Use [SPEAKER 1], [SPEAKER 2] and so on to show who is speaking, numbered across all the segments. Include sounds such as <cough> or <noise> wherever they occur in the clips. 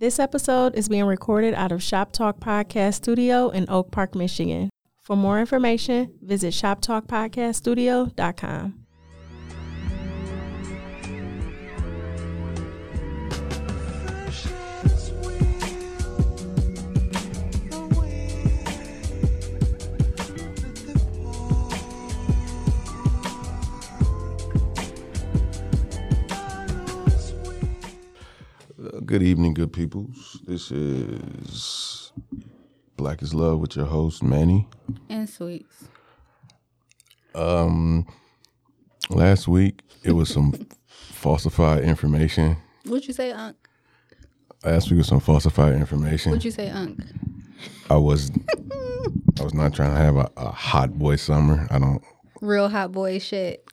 [SPEAKER 1] This episode is being recorded out of Shop Talk Podcast Studio in Oak Park, Michigan. For more information, visit shoptalkpodcaststudio.com.
[SPEAKER 2] Good evening, good peoples. This is Black is Love with your host, Manny.
[SPEAKER 3] and sweets.
[SPEAKER 2] Um last week, it was some falsified information.
[SPEAKER 3] What'd you say, Unc?
[SPEAKER 2] Last week was some falsified information.
[SPEAKER 3] What'd you say, Unc?
[SPEAKER 2] I was I was not trying to have a, a hot boy summer. I don't
[SPEAKER 3] Real hot boy shit.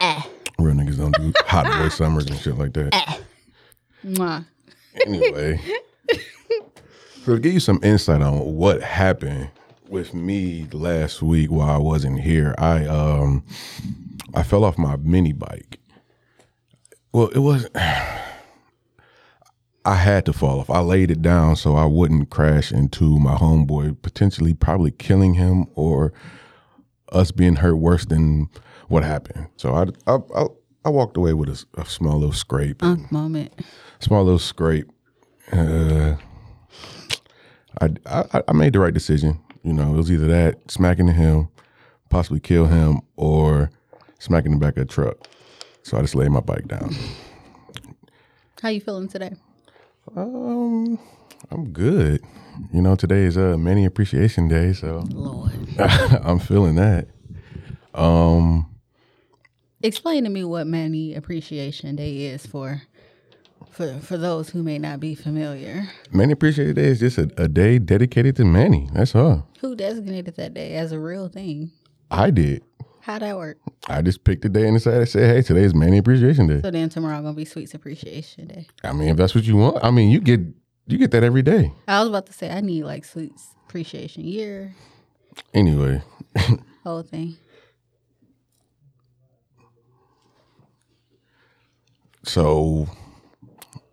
[SPEAKER 2] real niggas don't do hot boy <laughs> summers and shit like that.
[SPEAKER 3] Mwah.
[SPEAKER 2] Anyway, <laughs> so to give you some insight on what happened with me last week while I wasn't here, I um I fell off my mini bike. Well, it was <sighs> I had to fall off. I laid it down so I wouldn't crash into my homeboy, potentially probably killing him or us being hurt worse than what happened. So I I I, I walked away with a, a small little scrape
[SPEAKER 3] Unc moment.
[SPEAKER 2] Small little scrape. Uh, I, I I made the right decision. You know, it was either that smacking him, possibly kill him, or smacking the back of the truck. So I just laid my bike down.
[SPEAKER 3] How you feeling today?
[SPEAKER 2] Um, I'm good. You know, today is a uh, Manny Appreciation Day, so
[SPEAKER 3] Lord. <laughs>
[SPEAKER 2] I'm feeling that.
[SPEAKER 3] Um, Explain to me what Manny Appreciation Day is for for for those who may not be familiar.
[SPEAKER 2] Manny Appreciation Day is just a, a day dedicated to Manny. That's all.
[SPEAKER 3] Who designated that day as a real thing?
[SPEAKER 2] I did.
[SPEAKER 3] How'd that work?
[SPEAKER 2] I just picked a day and decided, said, hey, today's Manny Appreciation Day.
[SPEAKER 3] So then tomorrow gonna be Sweets Appreciation Day.
[SPEAKER 2] I mean, if that's what you want, I mean, you get you get that every day.
[SPEAKER 3] I was about to say I need like Sweets Appreciation Year,
[SPEAKER 2] Anyway, <laughs>
[SPEAKER 3] whole thing.
[SPEAKER 2] so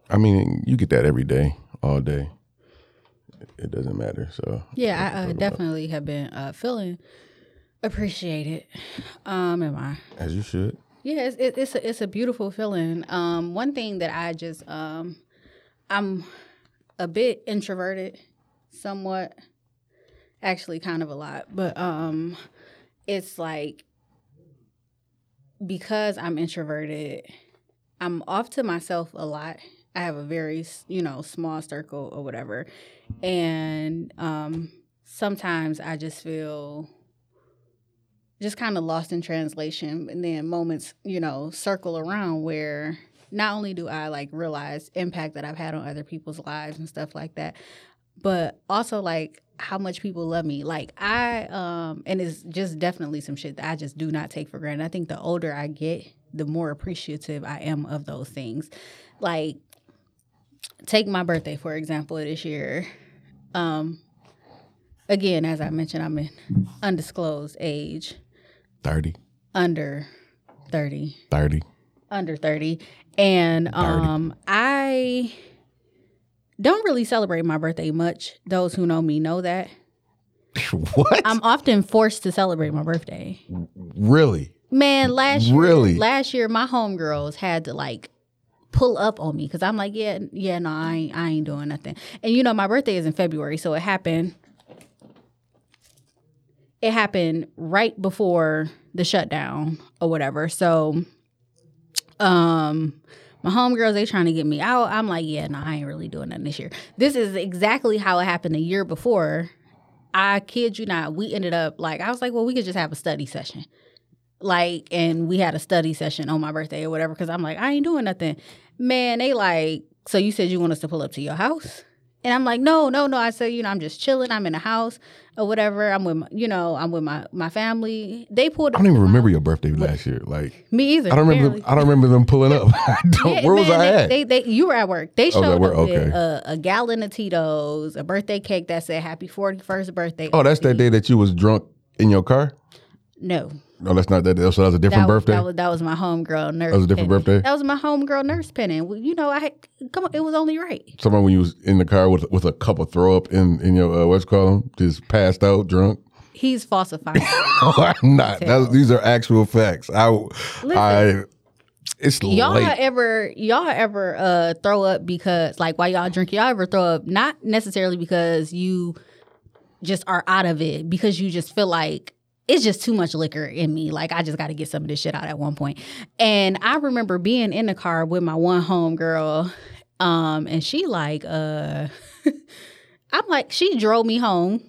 [SPEAKER 2] I mean, you get that every day, all day. It doesn't matter. So
[SPEAKER 3] Yeah, I uh, definitely have been uh, feeling appreciated. Um, am I?
[SPEAKER 2] as you should.
[SPEAKER 3] Yeah, it's it, it's a, it's a beautiful feeling. Um, one thing that I just um, I'm a bit introverted, somewhat, actually, kind of a lot, but um, it's like because I'm introverted, I'm off to myself a lot. I have a very you know small circle or whatever, and um, sometimes I just feel just kind of lost in translation and then moments you know circle around where not only do i like realize impact that i've had on other people's lives and stuff like that but also like how much people love me. Like i um and it's just definitely some shit that i just do not take for granted. I think the older i get the more appreciative i am of those things. Like take my birthday for example this year. Um again as i mentioned i'm in undisclosed age.
[SPEAKER 2] 30,
[SPEAKER 3] under 30
[SPEAKER 2] 30.
[SPEAKER 3] under 30 and um i don't really celebrate my birthday much. Those who know me know that. <laughs>
[SPEAKER 2] What?
[SPEAKER 3] i'm often forced to celebrate my birthday.
[SPEAKER 2] Really?
[SPEAKER 3] man last year
[SPEAKER 2] Really?
[SPEAKER 3] last year my homegirls had to like pull up on me because i'm like yeah yeah no I ain't, I ain't doing nothing. And you know my birthday is in february so it happened it happened right before the shutdown or whatever. So um my homegirls they trying to get me out. I'm like yeah no i ain't really doing nothing this year. This is exactly how it happened a year before. I kid you not we ended up like i was like well we could just have a study session. Like and we had a study session on my birthday or whatever because i'm like i ain't doing nothing man they like so you said you want us to pull up to your house and i'm like no no no i said you know i'm just chilling i'm in the house or whatever i'm with my, you know i'm with my my family they pulled
[SPEAKER 2] I don't even remember your birthday last year. Like
[SPEAKER 3] me either
[SPEAKER 2] I don't remember.
[SPEAKER 3] apparently.
[SPEAKER 2] I don't remember them pulling up. <laughs>
[SPEAKER 3] Yeah,
[SPEAKER 2] where was I
[SPEAKER 3] they,
[SPEAKER 2] at?
[SPEAKER 3] They, they, you were at work. They
[SPEAKER 2] at
[SPEAKER 3] showed
[SPEAKER 2] work,
[SPEAKER 3] up with a, a gallon of Tito's, a birthday cake that said "Happy 41st birthday."
[SPEAKER 2] oh, that's that day that you was drunk in your car.
[SPEAKER 3] No,
[SPEAKER 2] No, that's not that. So that was a different
[SPEAKER 3] that, was-
[SPEAKER 2] birthday.
[SPEAKER 3] That was that was my homegirl nurse.
[SPEAKER 2] That was a different
[SPEAKER 3] penny.
[SPEAKER 2] birthday?
[SPEAKER 3] That was my homegirl nurse penny. You know, I had, come on, it was only right.
[SPEAKER 2] Someone when you was in the car with with a cup of throw up in in your uh, what's it called just passed out drunk.
[SPEAKER 3] He's falsifying. <laughs>
[SPEAKER 2] No, I'm not. That's, these are actual facts. I I it's
[SPEAKER 3] y'all
[SPEAKER 2] late.
[SPEAKER 3] ever y'all ever uh throw up because like while y'all drink y'all ever throw up not necessarily because you just are out of it because you just feel like it's just too much liquor in me like i just got to get some of this shit out at one point. and i remember being in the car with my one home girl um and she like uh <laughs> i'm like she drove me home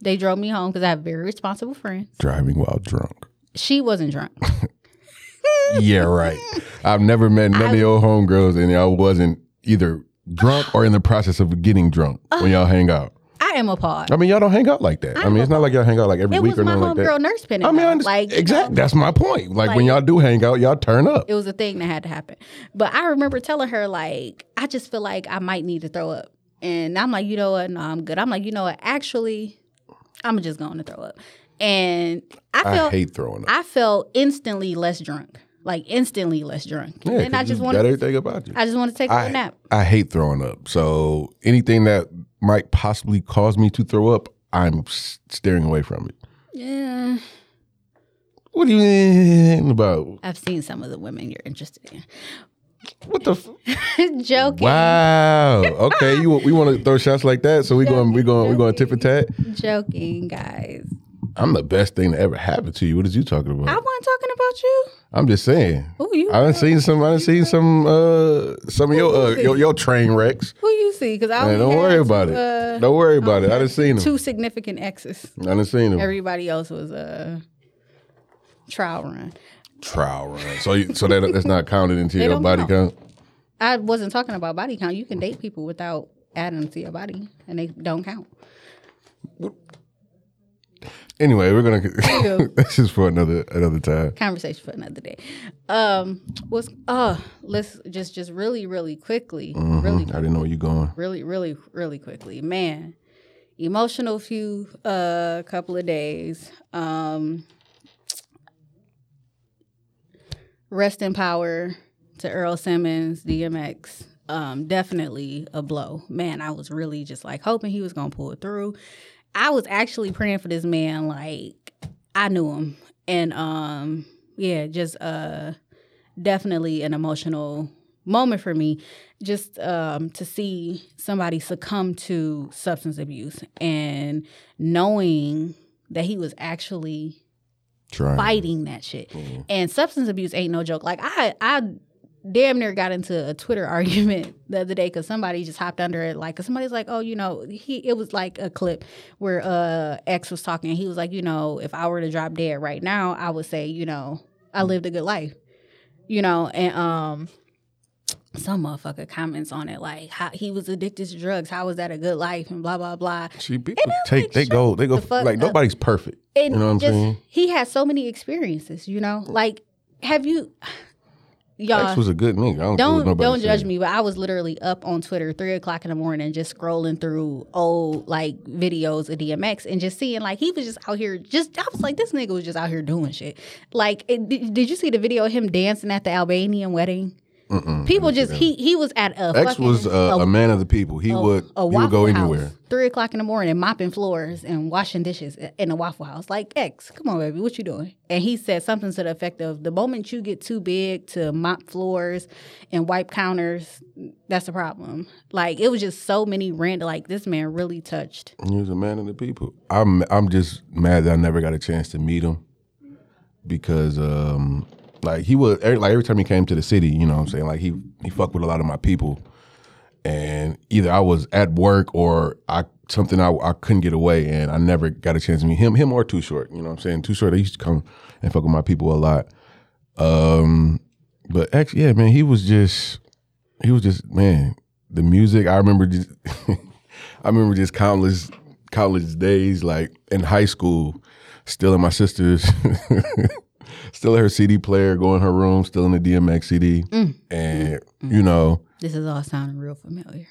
[SPEAKER 3] they drove me home because i have very responsible friends
[SPEAKER 2] driving while drunk.
[SPEAKER 3] she wasn't drunk <laughs>
[SPEAKER 2] yeah, right. I've never met none of your homegirls and y'all wasn't either drunk or in the process of getting drunk when y'all hang out.
[SPEAKER 3] I am appalled
[SPEAKER 2] I mean, y'all don't hang out like that. I mean, it's not like y'all hang out like every
[SPEAKER 3] it
[SPEAKER 2] week or nothing like that.
[SPEAKER 3] homegirl nurse penny
[SPEAKER 2] I mean, I understand.
[SPEAKER 3] like
[SPEAKER 2] exactly. That's my point. Like, when y'all do hang out, y'all turn up.
[SPEAKER 3] it was a thing that had to happen. But I remember telling her like, I just feel like I might need to throw up, and I'm like, you know what? No, I'm good. I'm like, you know what? Actually, I'm just going to throw up, and I
[SPEAKER 2] I
[SPEAKER 3] felt I,
[SPEAKER 2] hate throwing up.
[SPEAKER 3] I felt instantly less drunk, like instantly less drunk,
[SPEAKER 2] Yeah,
[SPEAKER 3] and I just want
[SPEAKER 2] everything about you.
[SPEAKER 3] I just want to take a
[SPEAKER 2] I,
[SPEAKER 3] nap.
[SPEAKER 2] I hate throwing up. So anything that might possibly cause me to throw up, I'm steering away from it.
[SPEAKER 3] Yeah,
[SPEAKER 2] What do you mean about?
[SPEAKER 3] I've seen some of the women you're interested in.
[SPEAKER 2] What the? F- <laughs>
[SPEAKER 3] joking,
[SPEAKER 2] wow. <laughs> Okay, you we want to throw shots like that? So we going we going we going tip and tat?
[SPEAKER 3] joking, guys.
[SPEAKER 2] I'm the best thing that ever happened to you. What is you talking about?
[SPEAKER 3] I wasn't talking about you.
[SPEAKER 2] I'm just saying.
[SPEAKER 3] Who you?
[SPEAKER 2] I done seen some. I done seen some. Uh, some of your uh, your, your train wrecks.
[SPEAKER 3] Who you see? Because I
[SPEAKER 2] Man, don't worry
[SPEAKER 3] had
[SPEAKER 2] about it.
[SPEAKER 3] uh,
[SPEAKER 2] don't worry about it. I done seen them.
[SPEAKER 3] two significant exes.
[SPEAKER 2] I done seen them.
[SPEAKER 3] Everybody else was a trial run.
[SPEAKER 2] Trial run. So you, so that that's not counted into <laughs> your body
[SPEAKER 3] count.
[SPEAKER 2] count.
[SPEAKER 3] I wasn't talking about body count. You can date people without adding them to your body, and they don't count.
[SPEAKER 2] Anyway, we're gonna.
[SPEAKER 3] go. <laughs>
[SPEAKER 2] this is for another another time.
[SPEAKER 3] Conversation for another day. Um, was uh, let's just just really really quickly, really
[SPEAKER 2] I didn't know where you going.
[SPEAKER 3] really really really quickly, man. Emotional few uh couple of days. Um, rest in power to Earl Simmons, DMX. Um, definitely a blow. Man, I was really just like hoping he was gonna pull it through. I was actually praying for this man, like I knew him. And um, yeah, just uh definitely an emotional moment for me just um to see somebody succumb to substance abuse and knowing that he was actually
[SPEAKER 2] Trying.
[SPEAKER 3] fighting that shit. And substance abuse ain't no joke. Like I I damn near got into a Twitter <laughs> argument the other day because somebody just hopped under it. Like, cause somebody's like, oh, you know, he it was like a clip where uh X was talking. He was like, you know, if I were to drop dead right now, I would say, you know, I lived a good life. You know, and um some motherfucker comments on it like how he was addicted to drugs. How was that a good life? And blah blah blah.
[SPEAKER 2] See, people take
[SPEAKER 3] like,
[SPEAKER 2] they go they go
[SPEAKER 3] the
[SPEAKER 2] like
[SPEAKER 3] up.
[SPEAKER 2] nobody's perfect.
[SPEAKER 3] And
[SPEAKER 2] You know what I'm
[SPEAKER 3] just
[SPEAKER 2] saying?
[SPEAKER 3] he had so many experiences. You know, like have you, y'all?
[SPEAKER 2] X was a good nigga. I don't,
[SPEAKER 3] don't don't judge me, but I was literally up on Twitter three o'clock in the morning, just scrolling through old like videos of DMX and just seeing like he was just out here. Just I was like, this nigga was just out here doing shit. Like, it, did, did you see the video of him dancing at the Albanian wedding? People just he he was at a
[SPEAKER 2] X
[SPEAKER 3] fucking,
[SPEAKER 2] was uh, a man of the people. He would
[SPEAKER 3] a
[SPEAKER 2] he would go
[SPEAKER 3] House,
[SPEAKER 2] anywhere.
[SPEAKER 3] Three o'clock in the morning, mopping floors and washing dishes in a Waffle House. Like X, come on, baby, what you doing? And he said something to the effect of, "The moment you get too big to mop floors and wipe counters, that's a problem." Like it was just so many random. Like this man really touched.
[SPEAKER 2] He was a man of the people. I'm I'm just mad that I never got a chance to meet him because um like he was every, like every time he came to the city, you know what I'm saying? Like he he fucked with a lot of my people. And either I was at work or I something I, I couldn't get away and I never got a chance to meet him, him or Too Short. You know what I'm saying? Too Short, they used to come and fuck with my people a lot. Um but actually, yeah, man, he was just he was just man, the music, I remember just <laughs> I remember just countless countless days like in high school, still in my sister's <laughs> still in her CD player, go in her room, still in the DMX CD. And you know,
[SPEAKER 3] This is all sounding real familiar.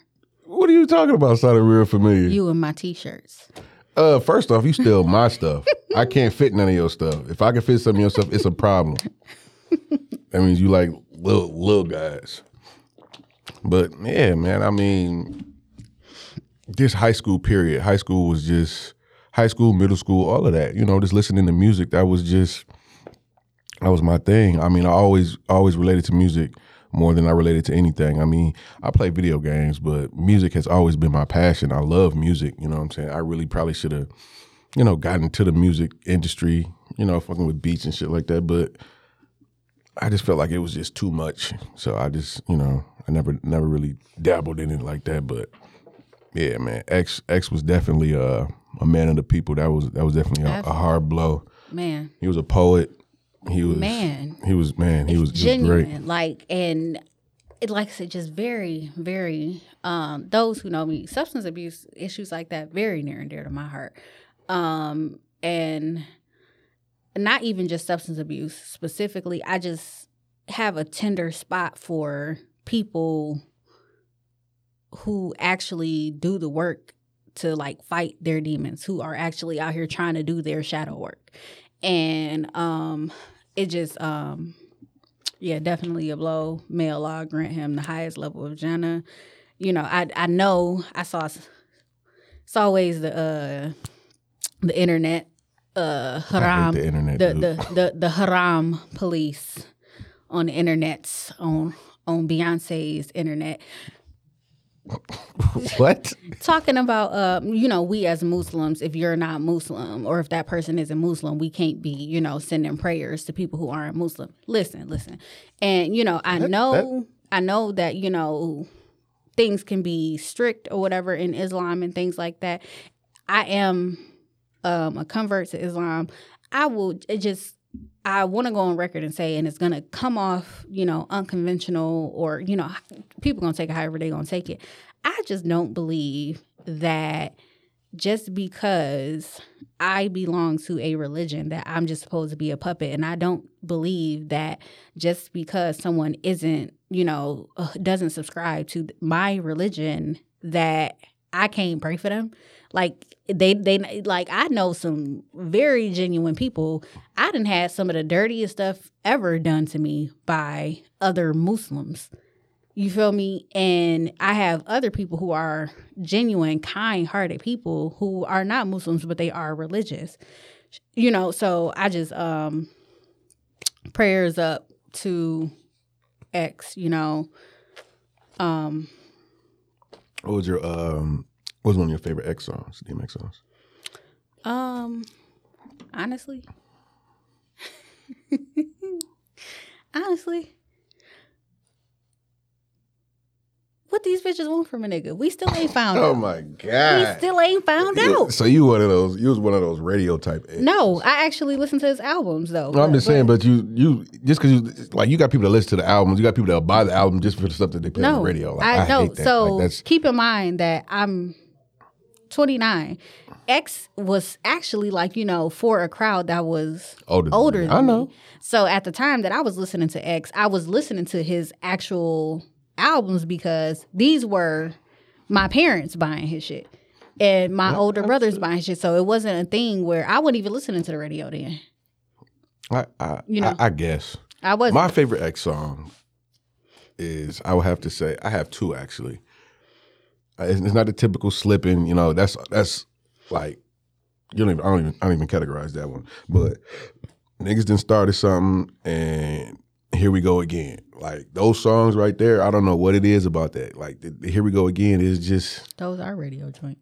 [SPEAKER 2] what are you talking about sounding real familiar?
[SPEAKER 3] You and my t-shirts.
[SPEAKER 2] Uh, first off, you steal my stuff. I can't fit none of your stuff. If I can fit some of your stuff, it's a problem. that means you like little little guys. But yeah, man. I mean, this high school period. High school was just high school, middle school, all of that. You know, just listening to music. That was just that was my thing. I mean, I always always related to music more than I related to anything. I mean, I play video games, but music has always been my passion. I love music. You know what I'm saying? I really probably should have, you know, gotten into the music industry. You know, fucking with beats and shit like that. But I just felt like it was just too much. So I just, you know, I never never really dabbled in it like that. But yeah, man, X X was definitely uh, a man of the people. That was that was definitely a, a hard blow.
[SPEAKER 3] Man,
[SPEAKER 2] He was a poet. He was
[SPEAKER 3] Man.
[SPEAKER 2] He was man. He was,
[SPEAKER 3] genuine.
[SPEAKER 2] great.
[SPEAKER 3] Like and it like I said, just very, very um those who know me, substance abuse issues like that, very near and dear to my heart. Um and not even just substance abuse specifically, I just have a tender spot for people who actually do the work to like fight their demons, who are actually out here trying to do their shadow work. And um it just um yeah, definitely a blow. May Allah grant him the highest level of Jannah. You know, I I know I saw it's always the uh the internet uh haram
[SPEAKER 2] the internet.
[SPEAKER 3] the, the the the haram police on the internets on on Beyonce's internet
[SPEAKER 2] what?
[SPEAKER 3] talking about um, you know we as muslims if you're not muslim or if that person isn't muslim we can't be you know sending prayers to people who aren't muslim. Listen listen. And you know i know i know that you know things can be strict or whatever in islam and things like that. I am um, a convert to islam. I will just I want to go on record and say, and it's gonna come off, you know, unconventional, or you know, people gonna take it however they gonna take it. I just don't believe that just because I belong to a religion that I'm just supposed to be a puppet, and I don't believe that just because someone isn't, you know, uh, doesn't subscribe to my religion that I can't pray for them. Like they they like I know some very genuine people. I didn't had some of the dirtiest stuff ever done to me by other Muslims. You feel me? And I have other people who are genuine, kind-hearted people who are not Muslims, but they are religious. You know, so I just um prayers up to X, you know. Um
[SPEAKER 2] What was your um? What was one of your favorite X songs? DMX songs.
[SPEAKER 3] Um, honestly, <laughs> honestly, what these bitches want from a nigga? We still ain't found out.
[SPEAKER 2] Oh
[SPEAKER 3] out.
[SPEAKER 2] my god, We
[SPEAKER 3] still ain't found out.
[SPEAKER 2] So you one of those? You was one of those radio type.
[SPEAKER 3] No, I actually listen to his albums though.
[SPEAKER 2] No, I'm just saying, but you, you, just because you, like, you got people that listen to the albums, you got people that buy the album just for the stuff that they play on the radio. Like,
[SPEAKER 3] I,
[SPEAKER 2] I,
[SPEAKER 3] know. So
[SPEAKER 2] like,
[SPEAKER 3] keep in mind that I'm 29. X was actually like you know for a crowd that was
[SPEAKER 2] older.
[SPEAKER 3] Older
[SPEAKER 2] me.
[SPEAKER 3] than
[SPEAKER 2] I know.
[SPEAKER 3] me. So at the time that I was listening to X, I was listening to his actual albums because these were my parents buying his shit. And my older brothers buying his shit. So it wasn't a thing where I wasn't even listening to the radio then.
[SPEAKER 2] I, I,
[SPEAKER 3] You know.
[SPEAKER 2] I, I guess
[SPEAKER 3] I wasn't.
[SPEAKER 2] my favorite X song is I would have to say I have two actually. It's, it's not a typical slipping, you know. That's that's like you don't even I don't even I don't even categorize that one. But niggas done started something and here we go again. Like those songs right there, I don't know what it is about that. Like the, the here we go again is just
[SPEAKER 3] Those are radio joint.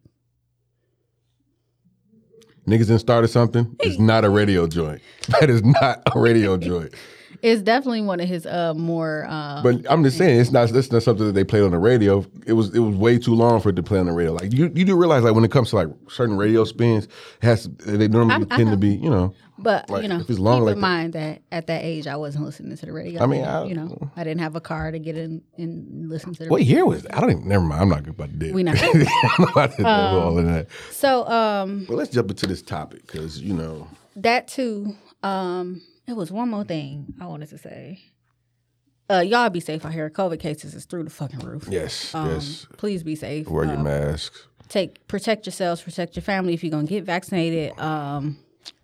[SPEAKER 2] niggas done started something. It's not a radio joint. <laughs> That is not a radio joint.
[SPEAKER 3] It's definitely one of his uh more uh
[SPEAKER 2] But I'm just saying, it's not. It's not something that they played on the radio. It was. It was way too long for it to play on the radio. Like you, you do realize, like when it comes to like certain radio spins, has. They normally
[SPEAKER 3] I
[SPEAKER 2] tend to be, you know.
[SPEAKER 3] But
[SPEAKER 2] Like,
[SPEAKER 3] you know,
[SPEAKER 2] if it's long
[SPEAKER 3] keep
[SPEAKER 2] like
[SPEAKER 3] in
[SPEAKER 2] that-
[SPEAKER 3] mind that at that age I wasn't listening to the radio.
[SPEAKER 2] I mean, I-
[SPEAKER 3] you know, I didn't have a car to get in and listen to the.
[SPEAKER 2] What year was that? I don't even. Never mind. I'm not about to do.
[SPEAKER 3] We not. <laughs>
[SPEAKER 2] Not to all of that.
[SPEAKER 3] So um,
[SPEAKER 2] Well, let's jump into this topic because you know.
[SPEAKER 3] that too. Um, it was one more thing I wanted to say. Uh, y'all be safe out here. COVID cases is through the fucking roof.
[SPEAKER 2] Yes.
[SPEAKER 3] Um,
[SPEAKER 2] yes.
[SPEAKER 3] Please be safe.
[SPEAKER 2] Wear your
[SPEAKER 3] Uh,
[SPEAKER 2] masks.
[SPEAKER 3] take protect yourselves, protect your family. If you're gonna get vaccinated, um,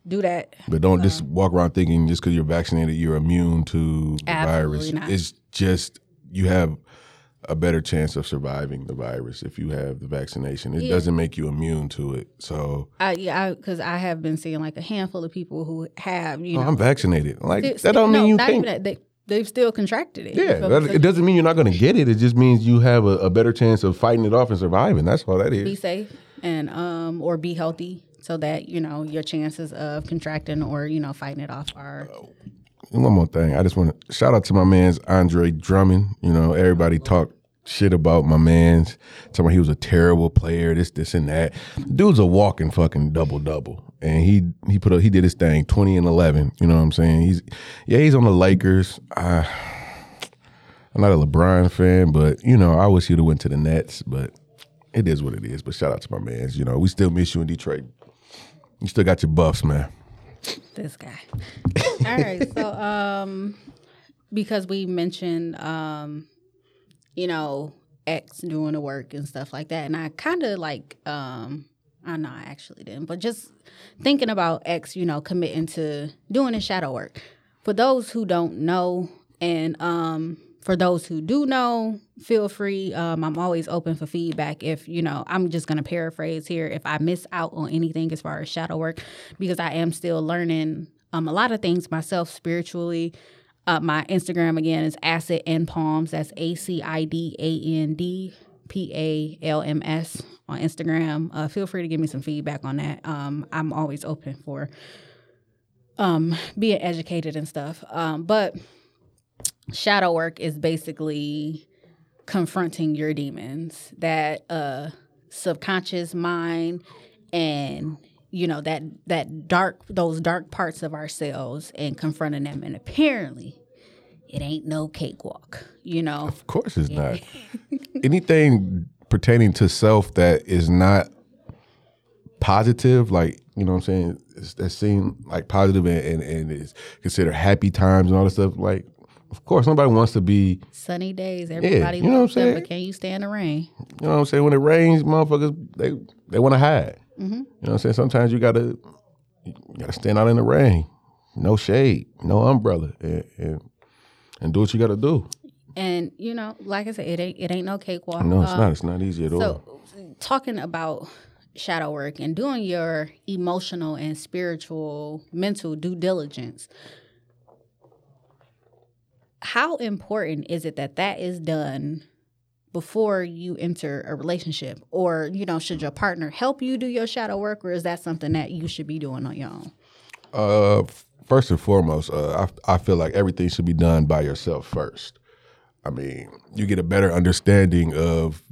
[SPEAKER 3] do that.
[SPEAKER 2] But don't just walk around thinking just because you're vaccinated, you're immune to the virus.
[SPEAKER 3] not.
[SPEAKER 2] It's just you have a better chance of surviving the virus if you have the vaccination. It doesn't make you immune to it. So
[SPEAKER 3] I, yeah, because I, have been seeing like a handful of people who have, you
[SPEAKER 2] oh,
[SPEAKER 3] know,
[SPEAKER 2] I'm vaccinated. Like that don't
[SPEAKER 3] no,
[SPEAKER 2] mean you can't.
[SPEAKER 3] that. They, they've still contracted it.
[SPEAKER 2] yeah,
[SPEAKER 3] So-
[SPEAKER 2] that-
[SPEAKER 3] so
[SPEAKER 2] it doesn't mean you're not going to get it. It just means you have a, a better chance of fighting it off and surviving. That's all that is.
[SPEAKER 3] be safe and um or be healthy so that you know your chances of contracting or you know fighting it off are
[SPEAKER 2] And one more thing, I just want to shout out to my man's Andre Drummond. You know, everybody talk shit about my man's, talking he was a terrible player, this, this, and that. Dude's a walking fucking double double, and he he put up, he did his thing, twenty and eleven. You know what I'm saying? He's yeah, he's on the Lakers. I, I'm not a LeBron fan, but you know, I wish he'd have went to the Nets, but it is what it is. But shout out to my man's. You know, we still miss you in Detroit. You still got your buffs, man.
[SPEAKER 3] this guy. <laughs> All right, so um because we mentioned um you know X doing the work and stuff like that, and I kind of like um I know I actually didn't, but just thinking about X, you know, committing to doing the shadow work. For those who don't know, and um for those who do know, feel free. Um, I'm always open for feedback. If you know, I'm just gonna paraphrase here. If I miss out on anything as far as shadow work, because I am still learning um, a lot of things myself spiritually. Uh, my Instagram again is Acid and Palms. That's A C I D A N D P A L M S on Instagram. Uh, feel free to give me some feedback on that. Um, I'm always open for um, being educated and stuff. Um, but shadow work is basically confronting your demons, that uh, subconscious mind, and you know that that dark those dark parts of ourselves, and confronting them. And apparently, it ain't no cakewalk. You know,
[SPEAKER 2] Of course it's not. <laughs> Anything pertaining to self that is not positive, like, you know what I'm saying, that seem like positive and, and, and is considered happy times and all this stuff, like, of course, nobody wants to be,
[SPEAKER 3] sunny days, everybody
[SPEAKER 2] you know what
[SPEAKER 3] loves
[SPEAKER 2] I'm
[SPEAKER 3] them,
[SPEAKER 2] saying?
[SPEAKER 3] but can you stand the rain?
[SPEAKER 2] you know what I'm saying, when it rains, motherfuckers, they they want to hide.
[SPEAKER 3] Mm-hmm.
[SPEAKER 2] You know what I'm saying? Sometimes you gotta you gotta stand out in the rain, no shade, no umbrella, and, and, and do what you gotta do.
[SPEAKER 3] And you know, like I said, it ain't it ain't no cakewalk.
[SPEAKER 2] No, it's
[SPEAKER 3] Um,
[SPEAKER 2] not. It's not easy at all.
[SPEAKER 3] So, talking about shadow work and doing your emotional and spiritual, mental due diligence, how important is it that that is done before you enter a relationship? Or, you know, should your partner help you do your shadow work, or is that something that you should be doing on your own?
[SPEAKER 2] Uh, first and foremost, uh, I I feel like everything should be done by yourself first. I mean, you get a better understanding of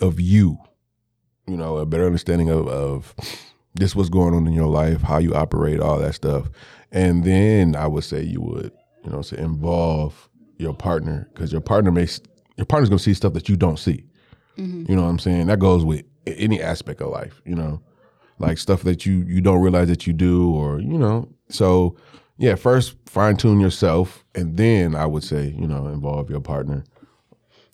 [SPEAKER 2] of you, you know, a better understanding of of this what's going on in your life, how you operate, all that stuff, and then I would say you would, you know, say involve your partner because your partner makes your partner's gonna see stuff that you don't see. You know what I'm saying? That goes with any aspect of life, you know like stuff that you you don't realize that you do or you know so yeah first fine tune yourself and then i would say you know involve your partner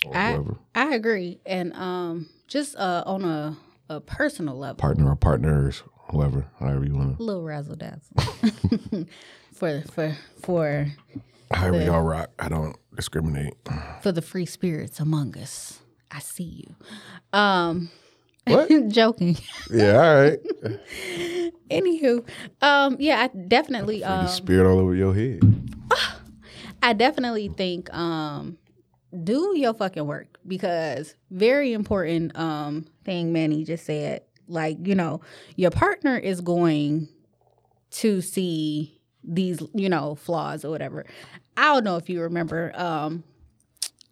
[SPEAKER 2] or
[SPEAKER 3] I,
[SPEAKER 2] whoever
[SPEAKER 3] I agree. And um, just uh, on a, a personal level,
[SPEAKER 2] partner or partners whoever however you want to
[SPEAKER 3] little razzle dazzle <laughs> for for for
[SPEAKER 2] however y'all rock i don't discriminate
[SPEAKER 3] for the free spirits among us. I see you. Um,
[SPEAKER 2] What? <laughs>
[SPEAKER 3] joking.
[SPEAKER 2] yeah all right <laughs>
[SPEAKER 3] Anywho, um, yeah, I definitely, um,
[SPEAKER 2] spirit all over your head <sighs>
[SPEAKER 3] I definitely think, um, do your fucking work because very important um thing Manny just said. Like you know, your partner is going to see these you know flaws or whatever. I don't know if you remember um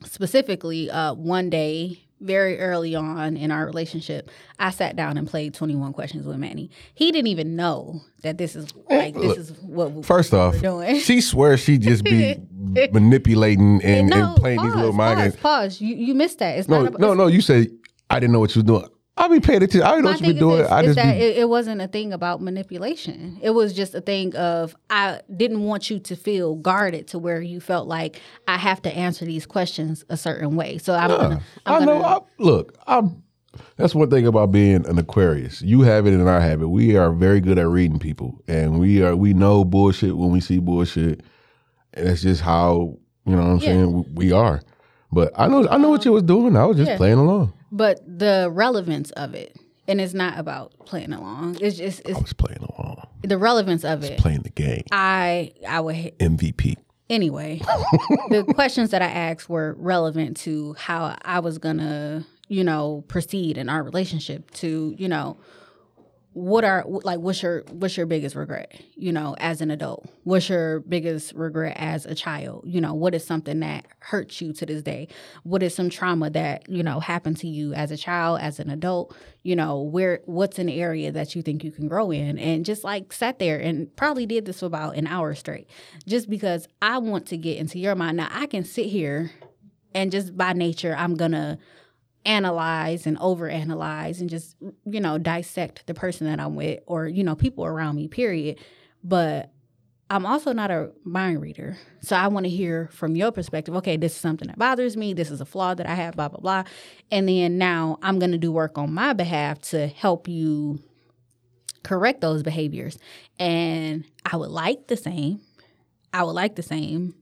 [SPEAKER 3] specifically uh one day very early on in our relationship i sat down and played 21 questions with manny he didn't even know that this is like this is what we,
[SPEAKER 2] first off
[SPEAKER 3] we're doing
[SPEAKER 2] she swears she just be <laughs> manipulating and,
[SPEAKER 3] no,
[SPEAKER 2] and playing
[SPEAKER 3] pause,
[SPEAKER 2] these little mind
[SPEAKER 3] pause,
[SPEAKER 2] games
[SPEAKER 3] pause. You you missed that. It's
[SPEAKER 2] no
[SPEAKER 3] not about,
[SPEAKER 2] no no you say i didn't know what you was doing i'll be paying attention i didn't know what you
[SPEAKER 3] thing
[SPEAKER 2] be doing
[SPEAKER 3] this,
[SPEAKER 2] i
[SPEAKER 3] is
[SPEAKER 2] just
[SPEAKER 3] that
[SPEAKER 2] be
[SPEAKER 3] it, it wasn't a thing about manipulation. It was just a thing of I didn't want you to feel guarded to where you felt like I have to answer these questions a certain way. So I'm gonna, I'm
[SPEAKER 2] I
[SPEAKER 3] gonna
[SPEAKER 2] know. I, look, I'm that's one thing about being an Aquarius. You have it and I have it. We are very good at reading people, and we are we know bullshit when we see bullshit, and that's just how you know what I'm
[SPEAKER 3] Yeah.
[SPEAKER 2] saying we are. But I know I know what you was doing. I was just
[SPEAKER 3] Yeah.
[SPEAKER 2] playing along.
[SPEAKER 3] But the relevance of it, and it's not about playing along. It's just
[SPEAKER 2] I
[SPEAKER 3] it's
[SPEAKER 2] was playing along,
[SPEAKER 3] the relevance of it.
[SPEAKER 2] playing the game.
[SPEAKER 3] I I would ha-
[SPEAKER 2] MVP.
[SPEAKER 3] anyway. <laughs> the questions that I asked were relevant to how I was gonna, you know, proceed in our relationship. To you know, what are like what's your what's your biggest regret you know as an adult? What's your biggest regret as a child? You know what is something that hurts you to this day? What is some trauma that you know happened to you as a child as an adult? You know where what's an area that you think you can grow in? And just like sat there and probably did this for about an hour straight just because i want to get into your mind. Now i can sit here and just by nature i'm gonna analyze and overanalyze and just you know dissect the person that I'm with or you know people around me period. But I'm also not a mind reader. So I want to hear from your perspective okay this is something that bothers me this is a flaw that I have blah blah blah. And then now I'm going to do work on my behalf to help you correct those behaviors. And I would like the same I would like the same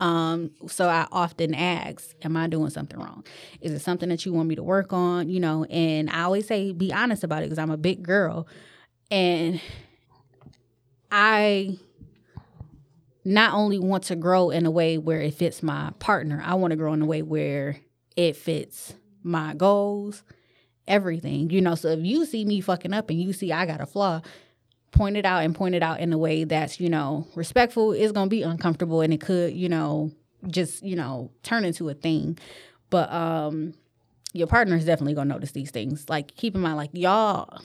[SPEAKER 3] um, so I often ask, Am I doing something wrong? Is it something that you want me to work on? You know, and I always say, Be honest about it because I'm a big girl. And I not only want to grow in a way where it fits my partner, I want to grow in a way where it fits my goals, everything. You know, so if you see me fucking up and you see I got a flaw, point it out and point it out in a way that's, you know, respectful. is gonna be uncomfortable and it could, you know, just, you know, turn into a thing. But um your partner is definitely gonna notice these things. Like keep in mind, like y'all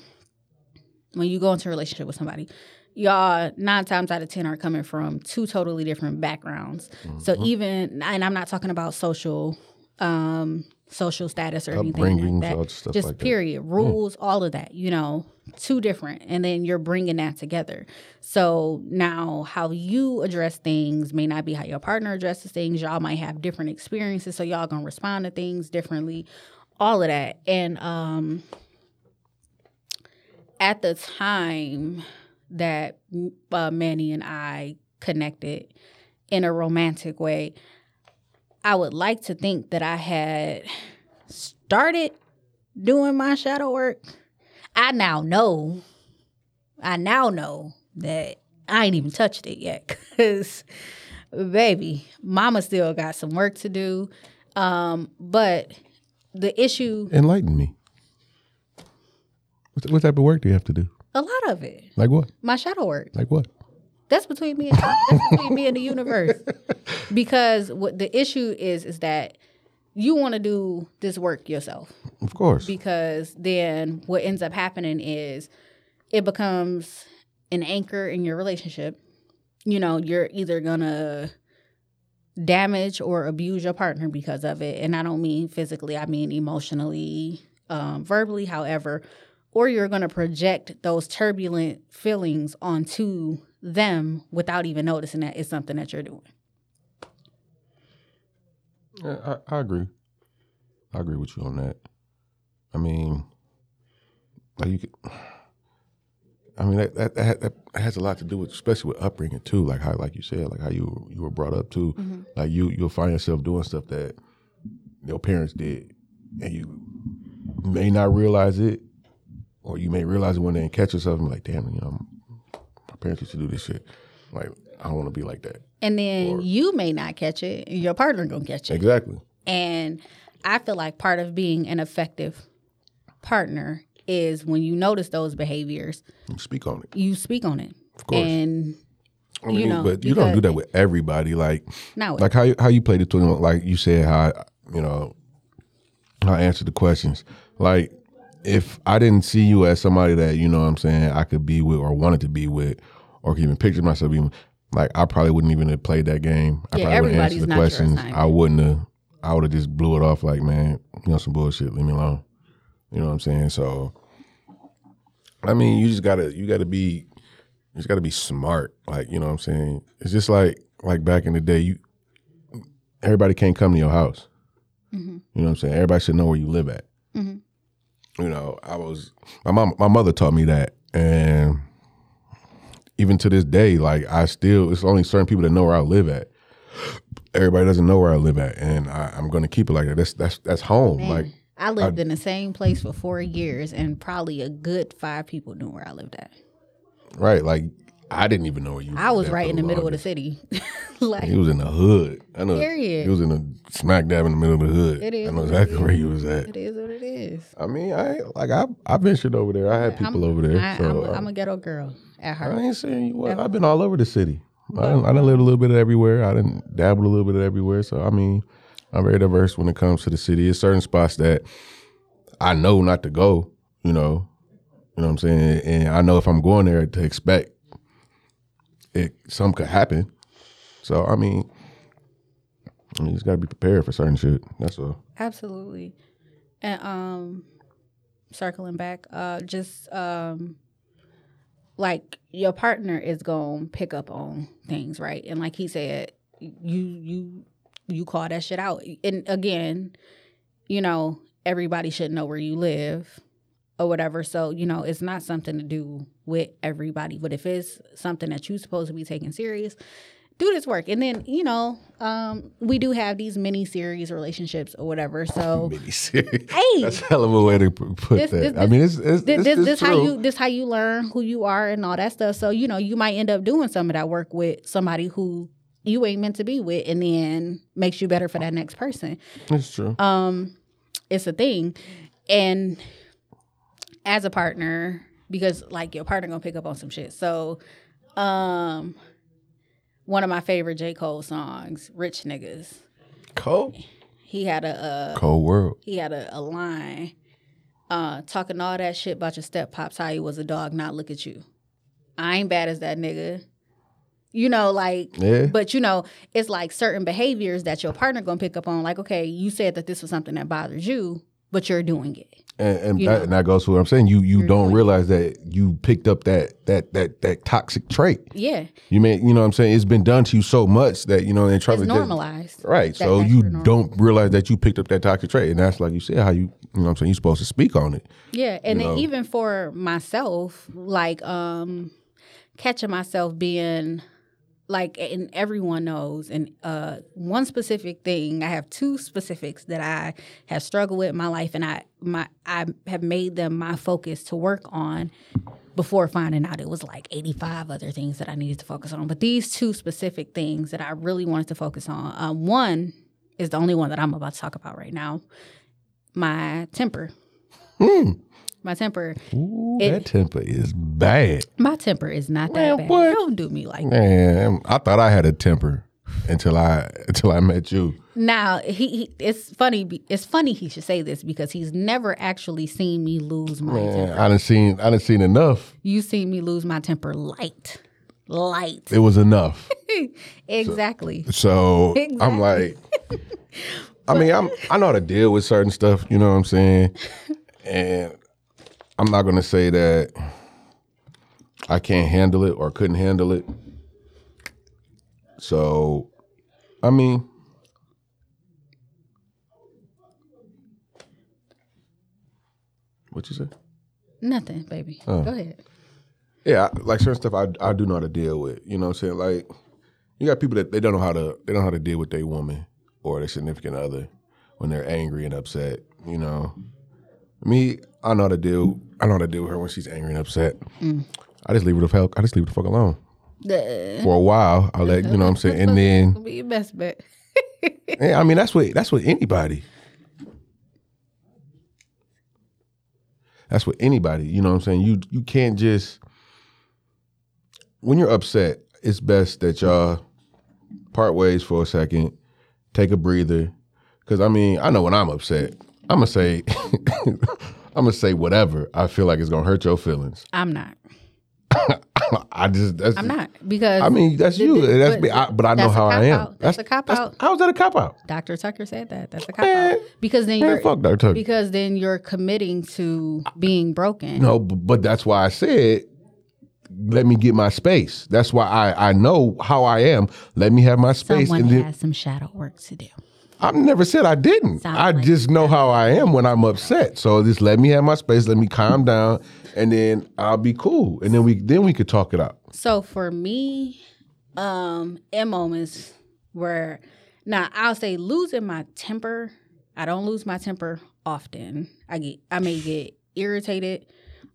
[SPEAKER 3] when you go into a relationship with somebody, y'all nine times out of ten are coming from two totally different backgrounds. So even and I'm not talking about social um social status or anything like that.
[SPEAKER 2] stuff
[SPEAKER 3] Just
[SPEAKER 2] like that.
[SPEAKER 3] period, rules, all of that. You know, two different, and then you're bringing that together. So now, how you address things may not be how your partner addresses things. Y'all might have different experiences, so y'all gonna respond to things differently. All of that, and um, at the time that uh, Manny and I connected in a romantic way, I would like to think that I had started doing my shadow work. I now know, I now know that I ain't even touched it yet because, baby, mama still got some work to do. Um, but the issue,
[SPEAKER 2] Enlighten me. What, what type of work do you have to do?
[SPEAKER 3] a lot of it,
[SPEAKER 2] Like what?
[SPEAKER 3] my shadow work.
[SPEAKER 2] Like what?
[SPEAKER 3] That's between me and that's between me and the universe. <laughs> Because what the issue is is that you want to do this work yourself.
[SPEAKER 2] Of course.
[SPEAKER 3] Because then what ends up happening is it becomes an anchor in your relationship. You know, you're either gonna damage or abuse your partner because of it. And I don't mean physically, I mean emotionally, um, verbally, however, or you're going to project those turbulent feelings onto them without even noticing that it's something that you're doing.
[SPEAKER 2] Yeah, I, I agree. I agree with you on that. I mean, like you could. I mean that, that that that has a lot to do with, especially with upbringing too. Like how, like you said, like how you you were brought up too. Mm-hmm. Like you you'll find yourself doing stuff that your parents did, and you may not realize it, or you may realize it day and catch yourself and be like, damn, you know, parents used to do this shit. Like I don't want to be like that.
[SPEAKER 3] And then you may not catch it, and your partner gonna catch it.
[SPEAKER 2] Exactly.
[SPEAKER 3] And I feel like part of being an effective partner is when you notice those behaviors, You
[SPEAKER 2] Speak on it.
[SPEAKER 3] you speak on it.
[SPEAKER 2] Of course.
[SPEAKER 3] And
[SPEAKER 2] I mean,
[SPEAKER 3] you know,
[SPEAKER 2] but you don't do that with everybody. Like,
[SPEAKER 3] now
[SPEAKER 2] like how you, how you played it to them. Like you said, how you know, how I answered the questions. Like, if I didn't see you as somebody that you know, what I'm saying I could be with or wanted to be with, or even picture myself even like, I probably wouldn't even have played that game. I
[SPEAKER 3] Yeah,
[SPEAKER 2] probably wouldn't answer the questions. I wouldn't have. I would have just blew it off. Like, man, you know, some bullshit. Leave me alone. You know what I'm saying? So, I mean, you just gotta you gotta be you just gotta be smart. Like, you know what I'm saying? It's just like like back in the day, you everybody can't come to your house.
[SPEAKER 3] Mm-hmm.
[SPEAKER 2] You know what I'm saying? Everybody should know where you live at.
[SPEAKER 3] Mhm.
[SPEAKER 2] you know, I was my mom my mother taught me that and even to this day, like I still it's only certain people that know where I live at. Everybody doesn't know where I live at, and I, I'm gonna keep it like that. That's that's that's home.
[SPEAKER 3] Man,
[SPEAKER 2] Like
[SPEAKER 3] I lived in the same place for four years, and probably a good five people knew where I lived at.
[SPEAKER 2] right, like I didn't even know where you.
[SPEAKER 3] I was right in the middle of the city. <laughs> like
[SPEAKER 2] He was in the hood. I know.
[SPEAKER 3] Period.
[SPEAKER 2] He was in smack dab in the middle of the hood.
[SPEAKER 3] It is
[SPEAKER 2] I know exactly where he was at.
[SPEAKER 3] it is what it is.
[SPEAKER 2] I mean, I like I I ventured over there. I had people
[SPEAKER 3] I'm,
[SPEAKER 2] over there.
[SPEAKER 3] I,
[SPEAKER 2] so
[SPEAKER 3] I'm, a,
[SPEAKER 2] uh,
[SPEAKER 3] I'm a ghetto girl at
[SPEAKER 2] I ain't saying you what. I've been all over the city. I done, I done lived a little bit of everywhere. I didn't dabble a little bit of everywhere. So I mean, I'm very diverse when it comes to the city. There's certain spots that I know not to go. You know, you know what I'm saying, and I know if I'm going there to expect it, some could happen. So I mean, I mean, you just gotta be prepared for certain shit. That's all.
[SPEAKER 3] Absolutely. And um circling back, uh just um like your partner is to pick up on things, right? And like he said, you you you call that shit out. And again, you know, everybody should know where you live or whatever. So, you know, it's not something to do with everybody, but if it's something that you're supposed to be taking serious, do this work. And then, you know, um, we do have these mini series relationships or whatever. So <laughs>
[SPEAKER 2] Mini series.
[SPEAKER 3] Hey.
[SPEAKER 2] That's a hell of a way to put
[SPEAKER 3] This-
[SPEAKER 2] that.
[SPEAKER 3] this-
[SPEAKER 2] I mean, it's, it's,
[SPEAKER 3] this,
[SPEAKER 2] it's,
[SPEAKER 3] this, this how you this how you learn who you are and all that stuff. So, you know, you might end up doing some of that work with somebody who you ain't meant to be with and then makes you better for that next person.
[SPEAKER 2] That's true.
[SPEAKER 3] Um, it's a thing. And as a partner, because like your partner gonna pick up on some shit. So um one of my favorite J. Cole songs, Rich Niggas.
[SPEAKER 2] Cold.
[SPEAKER 3] He had a uh
[SPEAKER 2] Cold world.
[SPEAKER 3] he had a, a line uh talking all that shit about your step pops, how he was a dog, not look at you. I ain't bad as that nigga. You know, like
[SPEAKER 2] Yeah.
[SPEAKER 3] but you know, it's like certain behaviors that your partner gonna pick up on. Like, okay, you said that this was something that bothers you, but you're doing it.
[SPEAKER 2] And, and, that, and that goes to what I'm saying. You you
[SPEAKER 3] You're
[SPEAKER 2] don't realize that you picked up that that that that toxic trait.
[SPEAKER 3] Yeah,
[SPEAKER 2] You may you know what I'm saying. It's been done to you so much that you know and try
[SPEAKER 3] it's
[SPEAKER 2] to
[SPEAKER 3] normalized.
[SPEAKER 2] Right.
[SPEAKER 3] That-
[SPEAKER 2] so you
[SPEAKER 3] your norm.
[SPEAKER 2] don't realize that you picked up that toxic trait, and that's like you said how you you know what I'm saying. You're supposed to speak on it.
[SPEAKER 3] Yeah, and then
[SPEAKER 2] know?
[SPEAKER 3] even for myself, like um catching myself being like and everyone knows and uh one specific thing i have two specifics that i have struggled with in my life and i my i have made them my focus to work on before finding out it was like 85 other things that i needed to focus on but these two specific things that i really wanted to focus on um, one is the only one that i'm about to talk about right now my temper
[SPEAKER 2] Hmm.
[SPEAKER 3] My temper
[SPEAKER 2] Ooh,
[SPEAKER 3] It-
[SPEAKER 2] that temper is bad.
[SPEAKER 3] my temper is not
[SPEAKER 2] Man,
[SPEAKER 3] that bad
[SPEAKER 2] what?
[SPEAKER 3] don't do me like that
[SPEAKER 2] Man, I thought I had a temper until I <laughs> until I met you.
[SPEAKER 3] Now he, he it's funny it's funny he should say this because he's never actually seen me lose my
[SPEAKER 2] Man,
[SPEAKER 3] temper.
[SPEAKER 2] I done seen I done seen enough.
[SPEAKER 3] You seen me lose my temper light. Light.
[SPEAKER 2] It was enough. <laughs>
[SPEAKER 3] exactly.
[SPEAKER 2] So I'm like, I <laughs> mean, I'm I know how to deal with certain stuff. You know what I'm saying? And I'm not gonna say that I can't handle it or couldn't handle it. So, I mean, what you say?
[SPEAKER 3] Nothing, baby.
[SPEAKER 2] Oh.
[SPEAKER 3] Go ahead.
[SPEAKER 2] Yeah, like certain stuff I I do know how to deal with. You know what I'm saying? Like you got people that they don't know how to they don't know how to deal with their woman or their significant other when they're angry and upset. You know, me, I know how to deal. I know how to deal with her when she's angry and upset. I just leave her the fuck. I just leave her the fuck alone for a while. I let you know what I'm saying, and then
[SPEAKER 3] be your best bet. <laughs>
[SPEAKER 2] yeah, I mean that's what that's what anybody. That's what anybody. You know what I'm saying. You you can't just when you're upset. It's best that y'all part ways for a second, take a breather. Because I mean, I know when I'm upset, I'm gonna say, <laughs> I'm gonna say whatever I feel like it's gonna hurt your feelings.
[SPEAKER 3] I'm not. <laughs>
[SPEAKER 2] I just that's
[SPEAKER 3] I'm not because
[SPEAKER 2] I mean, that's
[SPEAKER 3] th-
[SPEAKER 2] you.
[SPEAKER 3] th-
[SPEAKER 2] That's
[SPEAKER 3] but
[SPEAKER 2] me. I, but I know
[SPEAKER 3] that's
[SPEAKER 2] how I am.
[SPEAKER 3] cop-out. That's a cop-out.
[SPEAKER 2] How's that a cop out?
[SPEAKER 3] Dr. Tucker said that. That's a cop
[SPEAKER 2] Man,
[SPEAKER 3] out. Because then
[SPEAKER 2] Man,
[SPEAKER 3] you're
[SPEAKER 2] fuck Dr. Tucker.
[SPEAKER 3] because then you're committing to being broken.
[SPEAKER 2] No, b- but that's why I said, let me get my space. That's why I I know how I am. Let me have my space,
[SPEAKER 3] Someone
[SPEAKER 2] and then
[SPEAKER 3] has some shadow work to do.
[SPEAKER 2] I've never said I didn't.
[SPEAKER 3] Sound
[SPEAKER 2] I
[SPEAKER 3] like
[SPEAKER 2] just know how I am when I'm upset. So just let me have my space, let me calm down, and then I'll be cool. And then we then we could talk it out.
[SPEAKER 3] So for me, um, in moments where now I'll say losing my temper, I don't lose my temper often. I get I may get irritated.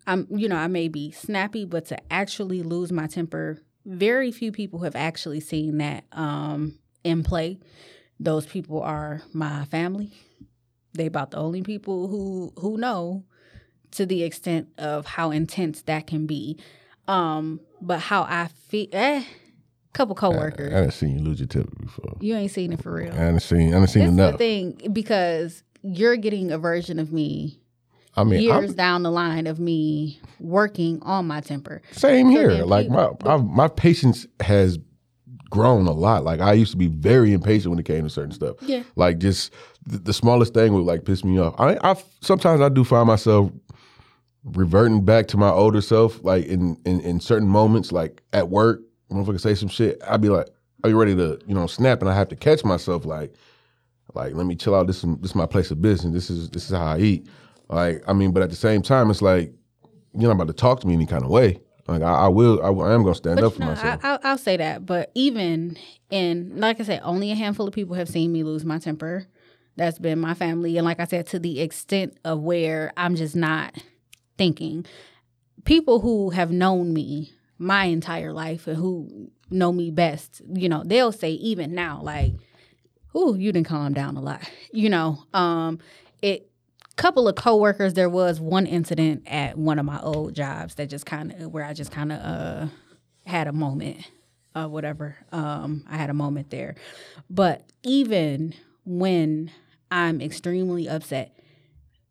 [SPEAKER 3] I'm you know, I may be snappy, but to actually lose my temper, very few people have actually seen that um in play. Those people are my family. They about the only people who who know to the extent of how intense that can be. Um, but how I feel, eh, couple coworkers.
[SPEAKER 2] I
[SPEAKER 3] coworkers.
[SPEAKER 2] haven't seen you lose your temper before.
[SPEAKER 3] you ain't seen it for real.
[SPEAKER 2] I haven't seen I haven't seen
[SPEAKER 3] This is
[SPEAKER 2] enough.
[SPEAKER 3] the thing because you're getting a version of me
[SPEAKER 2] I mean, I'm-
[SPEAKER 3] years down the line of me working on my temper.
[SPEAKER 2] Same
[SPEAKER 3] So
[SPEAKER 2] here. Like my, my my patience has grown a lot. Like I used to be very impatient when it came to certain stuff.
[SPEAKER 3] Yeah.
[SPEAKER 2] Like just the, the smallest thing would like piss me off. I, I sometimes I do find myself reverting back to my older self, like in in, in certain moments, like at work, motherfucker say some shit. I'd be like, "Are you ready to you know snap?" And I have to catch myself, like, like let me chill out. This is this is my place of business. This is this is how I eat. Like I mean, but at the same time, it's like you're not about to talk to me any kind of way. Like I, I will, I, I am gonna stand
[SPEAKER 3] But
[SPEAKER 2] up for
[SPEAKER 3] know,
[SPEAKER 2] myself.
[SPEAKER 3] I, I'll, I'll say that. But even in, like I said, only a handful of people have seen me lose my temper. That's been my family, and like I said, to the extent of where I'm just not thinking. People who have known me my entire life and who know me best, you know, they'll say even now, like, "Ooh, you didn't calm down a lot," you know. Um, it couple of coworkers there was one incident at one of my old jobs that just kind of where I just kind of uh had a moment uh whatever um I had a moment there. But even when I'm extremely upset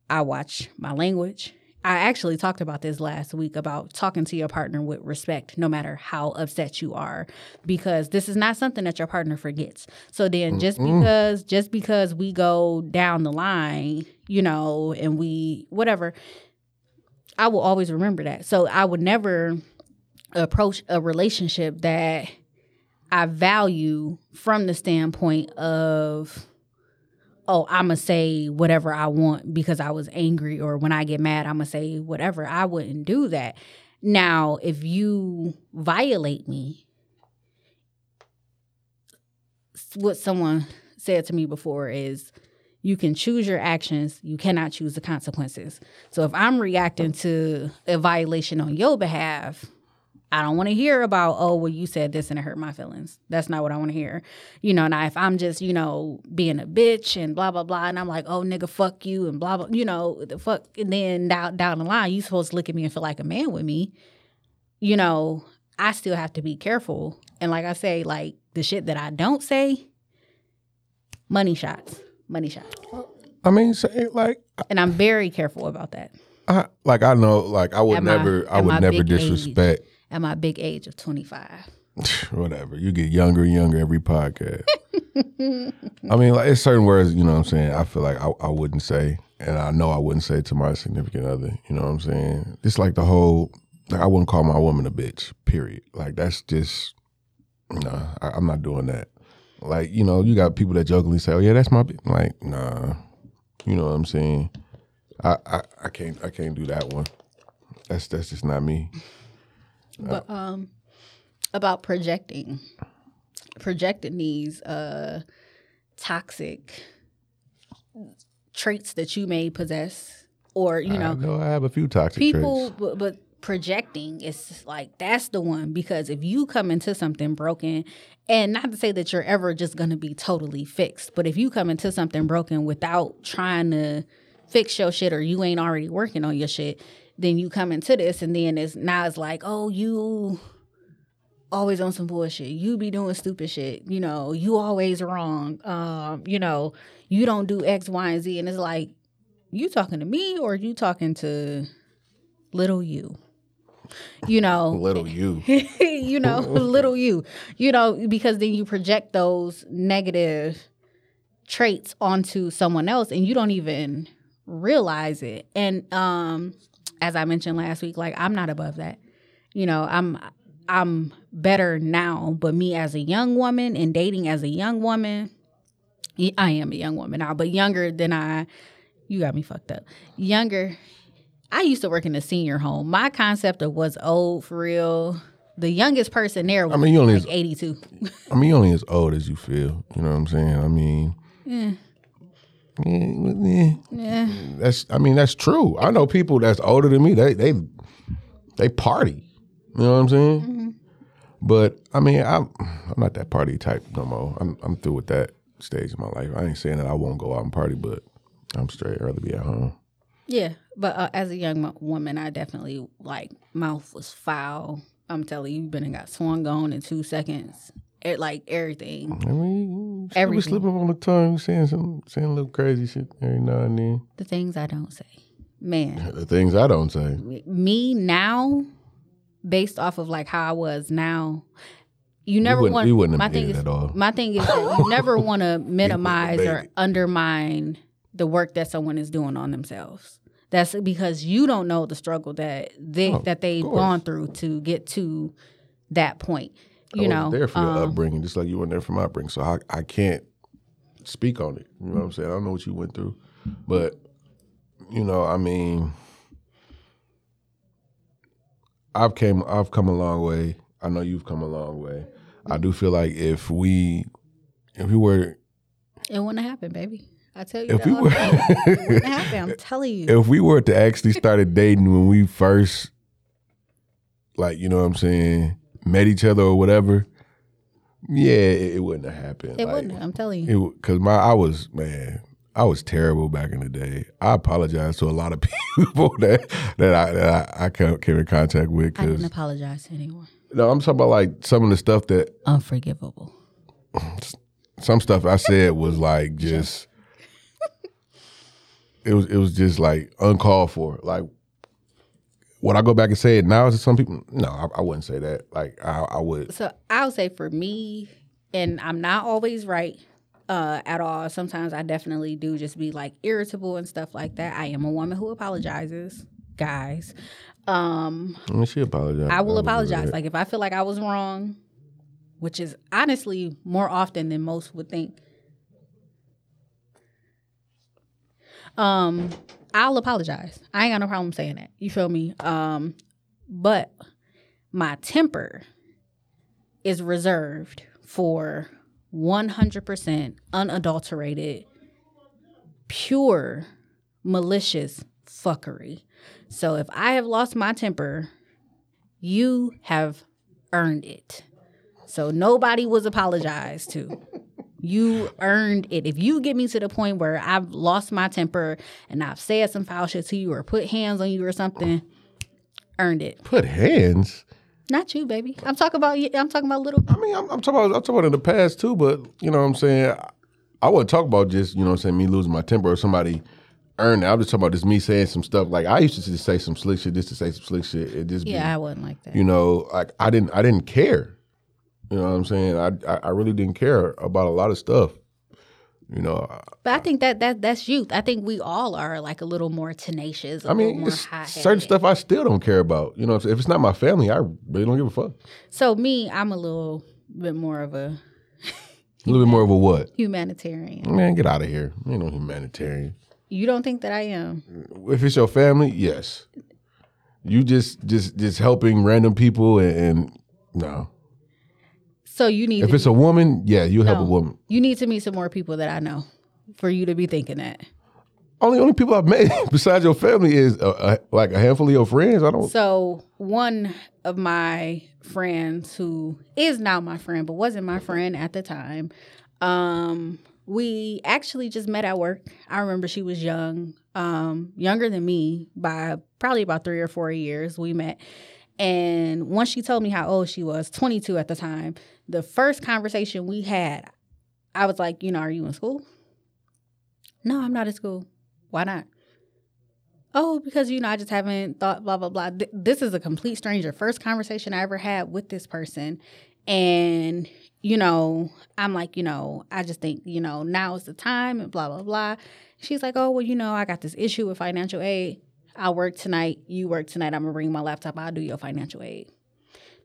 [SPEAKER 3] I watch my language I actually talked about this last week about talking to your partner with respect, no matter how upset you are, because this is not something that your partner forgets. So then, just because just because we go down the line, you know, and we whatever, I will always remember that. So I would never approach a relationship that I value from the standpoint of oh, I'm gonna say whatever I want because I was angry, or when I get mad, I'm gonna say whatever. I wouldn't do that. Now, if you violate me, what someone said to me before is you can choose your actions, you cannot choose the consequences. So if I'm reacting to a violation on your behalf, I don't want to hear about, oh, well, you said this and it hurt my feelings. That's not what I want to hear. You know, now if I'm just, you know, being a bitch and blah, blah, blah, and I'm like, oh, nigga, fuck you and blah, blah, you know, the fuck. And then down, down the line, you supposed to look at me and feel like a man with me. You know, I still have to be careful. And like I say, like the shit that I don't say, money shots, money shots.
[SPEAKER 2] I mean, say, like,
[SPEAKER 3] And I'm very careful about that
[SPEAKER 2] I, like I know, like I would
[SPEAKER 3] At my-
[SPEAKER 2] never, I would never
[SPEAKER 3] big age. At my big age of 25. <laughs>
[SPEAKER 2] Whatever. You get younger and younger every podcast. I mean, like it's certain words, you know what I'm saying, I feel like I, I wouldn't say, and I know I wouldn't say to my significant other, you know what I'm saying? It's like the whole like I wouldn't call my woman a bitch, period. Like that's just nah, I, I'm not doing that. Like, you know, you got people that jokingly say, Oh yeah, that's my bitch. Like, nah. You know what I'm saying? I, I, I can't I can't do that one. That's that's just not me.
[SPEAKER 3] But um, about projecting, projecting these uh toxic traits that you may possess, or you
[SPEAKER 2] I
[SPEAKER 3] know,
[SPEAKER 2] know I have a few toxic
[SPEAKER 3] people.
[SPEAKER 2] traits.
[SPEAKER 3] But, but projecting is like that's the one because if you come into something broken, and not to say that you're ever just going to be totally fixed, but if you come into something broken without trying to fix your shit or you ain't already working on your shit, then you come into this and then it's now it's like, oh, you always on some bullshit. You be doing stupid shit. You know, you always wrong. Um, you know, you don't do X, Y, and Z. And it's like, you talking to me or you talking to little you? You know, <laughs>
[SPEAKER 2] Little you. <laughs>
[SPEAKER 3] you know, <laughs> little you, you know, because then you project those negative traits onto someone else and you don't even realize it. And um as I mentioned last week, like I'm not above that. You know, I'm I'm better now, but me as a young woman and dating as a young woman, I am a young woman now, but younger than I. You got me fucked up. Younger. I used to work in a senior home. My concept of what's old for real. The youngest person there was
[SPEAKER 2] mean, you only-
[SPEAKER 3] like 82.
[SPEAKER 2] I mean, you're only as old as you feel. You know what I'm saying? I mean,
[SPEAKER 3] Yeah. Yeah.
[SPEAKER 2] that's. I mean, that's true. I know people that's older than me. They they they party. You know what I'm saying?
[SPEAKER 3] Mm-hmm.
[SPEAKER 2] But I mean, I'm I'm not that party type no more. I'm I'm through with that stage of my life. I ain't saying that I won't go out and party, but I'm straight. I'd rather be at home.
[SPEAKER 3] Yeah, but uh, as a young mo- woman, I definitely like mouth was foul. I'm telling you, you been and got swung on in two seconds. It like everything.
[SPEAKER 2] I mean, you still be
[SPEAKER 3] Everything.
[SPEAKER 2] slipping on the tongue, saying some saying a little crazy shit every now and then.
[SPEAKER 3] The things I don't say, man. <laughs>
[SPEAKER 2] The things I don't say.
[SPEAKER 3] Me now, based off of like how I was now, you never want.
[SPEAKER 2] we wouldn't
[SPEAKER 3] my thing is
[SPEAKER 2] at all.
[SPEAKER 3] my thing is that you never <laughs> want to minimize or undermine the work that someone is doing on themselves. That's because you don't know the struggle that they
[SPEAKER 2] Oh,
[SPEAKER 3] that they've gone through to get to that point. You know,
[SPEAKER 2] there for your
[SPEAKER 3] um,
[SPEAKER 2] upbringing, just like you weren't there for my upbringing. So I, I can't speak on it. You know what I'm saying? I don't know what you went through, but you know, I mean, I've came, I've come a long way. I know you've come a long way. I do feel like if we, if we were,
[SPEAKER 3] it wouldn't happen, baby. I tell you,
[SPEAKER 2] if
[SPEAKER 3] that
[SPEAKER 2] we were,
[SPEAKER 3] it wouldn't <laughs> happen. I'm telling you.
[SPEAKER 2] if we were to actually started dating when we first, like you know what I'm saying, met each other or whatever, yeah, it, it wouldn't have happened.
[SPEAKER 3] It
[SPEAKER 2] Like,
[SPEAKER 3] wouldn't. I'm telling you.
[SPEAKER 2] Because my I was man, I was terrible back in the day. I apologize to a lot of <laughs> people that that I that I, I came in contact with
[SPEAKER 3] I didn't apologize to anyone.
[SPEAKER 2] no, I'm talking about like some of the stuff that
[SPEAKER 3] Unforgivable. <laughs>
[SPEAKER 2] some stuff I said was like <laughs> just it was it was just like uncalled for. Like would I go back and say it now to some people? No, I, I wouldn't say that. Like I, I would.
[SPEAKER 3] So I'll say for me, and I'm not always right uh, at all. Sometimes I definitely do just be like irritable and stuff like that. I am a woman who apologizes, guys. Um,
[SPEAKER 2] I mean, she apologized.
[SPEAKER 3] I will apologize. Like if I feel like I was wrong, which is honestly more often than most would think. Um, I'll apologize. I ain't got no problem saying that. You feel me? Um, but my temper is reserved for 100% unadulterated, pure, malicious fuckery. So if I have lost my temper, you have earned it. So nobody was apologized to. You earned it. If you get me to the point where I've lost my temper and I've said some foul shit to you or put hands on you or something, earned it.
[SPEAKER 2] put hands.
[SPEAKER 3] Not you, baby. I'm talking about. I'm talking about little.
[SPEAKER 2] I mean, I'm, I'm talking about I'm talking about in the past too, but you know what I'm saying. I, I wouldn't talk about just you know what I'm saying me losing my temper or somebody earning. I'm just talking about just me saying some stuff. Like I used to just say some slick shit, just to say some slick shit. It just
[SPEAKER 3] Yeah, I wasn't like that.
[SPEAKER 2] you know, like I didn't I didn't care. You know what I'm saying? I I, I really didn't care about a lot of stuff. You know,
[SPEAKER 3] But I think that that that's youth. I think we all are like a little more tenacious. I
[SPEAKER 2] mean, certain stuff I still don't care about. You know, if, if it's not my family, I really don't give a fuck.
[SPEAKER 3] So me, I'm a little bit more of a
[SPEAKER 2] A little bit more of a what?
[SPEAKER 3] humanitarian.
[SPEAKER 2] Man, get out of here. You ain't no humanitarian.
[SPEAKER 3] You don't think that I am?
[SPEAKER 2] if it's your family, yes. You just just just helping random people and, and no.
[SPEAKER 3] So you need
[SPEAKER 2] If
[SPEAKER 3] to,
[SPEAKER 2] it's a woman, yeah, you help a woman.
[SPEAKER 3] you need to meet some more people that I know for you to be thinking that.
[SPEAKER 2] Only only people I've met <laughs> besides your family is uh, a, like a handful of your friends. I don't.
[SPEAKER 3] So one of my friends who is now my friend but wasn't my friend at the time, um, we actually just met at work. I remember she was young, um, younger than me by probably about three or four years. We met. And once she told me how old she was, 22 at the time, the first conversation we had, I was like, you know, are you in school? No, I'm not in school. Why not? Oh, because you know, I just haven't thought blah blah blah. Th- this is a complete stranger. First conversation I ever had with this person, and you know, I'm like, you know, I just think you know now is the time, and blah blah blah. She's like, oh well, you know, I got this issue with financial aid. I work tonight. You work tonight. I'm gonna bring my laptop. I'll do your financial aid.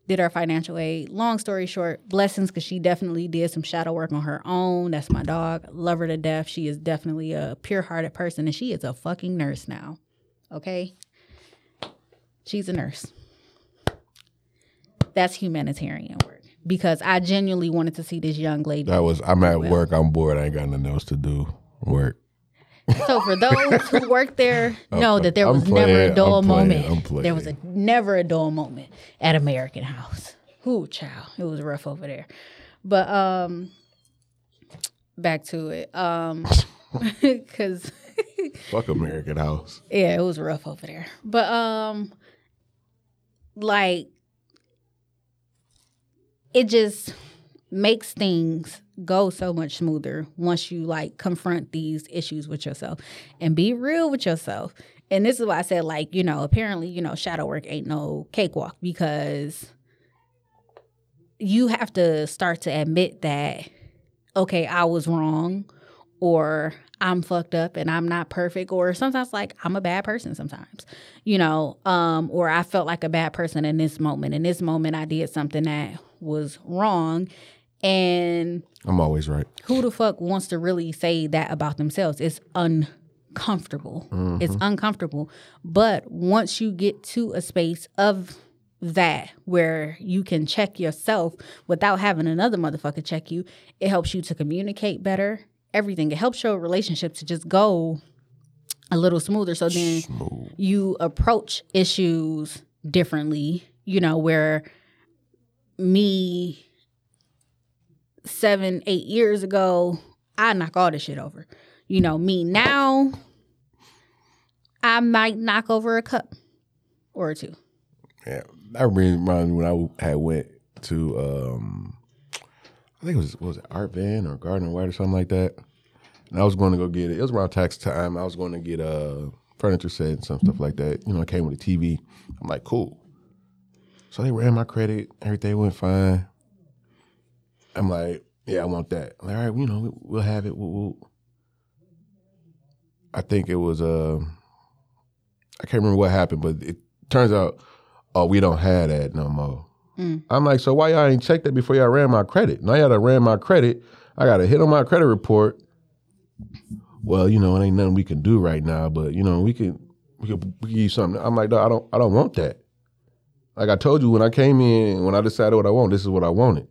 [SPEAKER 3] Did our financial aid. Long story short, blessings because she definitely did some shadow work on her own. That's my dog. Love her to death. She is definitely a pure hearted person and she is a fucking nurse now. Okay? She's a nurse. That's humanitarian work because I genuinely wanted to see this young lady.
[SPEAKER 2] That was I'm at
[SPEAKER 3] well.
[SPEAKER 2] work. I'm bored. I ain't got nothing else to do. Work.
[SPEAKER 3] So for those who worked there, know that there was never a dull
[SPEAKER 2] I'm playing,
[SPEAKER 3] moment.
[SPEAKER 2] Playing.
[SPEAKER 3] There was a never a dull moment at American House. Whoo, child, it was rough over there. But um, back to it. Um, <laughs> because <laughs>
[SPEAKER 2] Fuck American House.
[SPEAKER 3] yeah, it was rough over there. But um, like it just makes things go so much smoother once you like confront these issues with yourself and be real with yourself. And this is why I said like, you know, apparently, you know, shadow work ain't no cakewalk because you have to start to admit that okay, I was wrong or I'm fucked up and I'm not perfect or sometimes like I'm a bad person sometimes. You know, um or I felt like a bad person in this moment. In this moment I did something that was wrong and
[SPEAKER 2] I'm always right.
[SPEAKER 3] who the fuck wants to really say that about themselves? It's uncomfortable. It's mm-hmm. uncomfortable. But once you get to a space of that where you can check yourself without having another motherfucker check you, it helps you to communicate better. Everything. It helps your relationship to just go a little smoother. So then
[SPEAKER 2] Smooth.
[SPEAKER 3] you approach issues differently, you know, where me seven, eight years ago, I knock all this shit over. You know, me now, I might knock over a cup or two.
[SPEAKER 2] Yeah, that reminds me when I had went to um, I think it was was it Art Van or Gardner White or something like that. And I was going to go get it. It was around tax time. I was going to get a furniture set and some stuff like that. You know, I came with a TV. I'm like, cool. So they ran my credit. Everything went fine. I'm like, yeah, I want that. I'm like, all right, you know, we'll have it. We'll, we'll. I think it was uh, I can't remember what happened, but it turns out, oh, we don't have that no more. I'm like, so why y'all ain't checked that before y'all ran my credit? Now y'all done ran my credit. I got a hit on my credit report. Well, you know, it ain't nothing we can do right now, but you know, we can we can, we can give you something. I'm like, "Dawg, I don't I don't want that. Like I told you when I came in, when I decided what I want, this is what I wanted.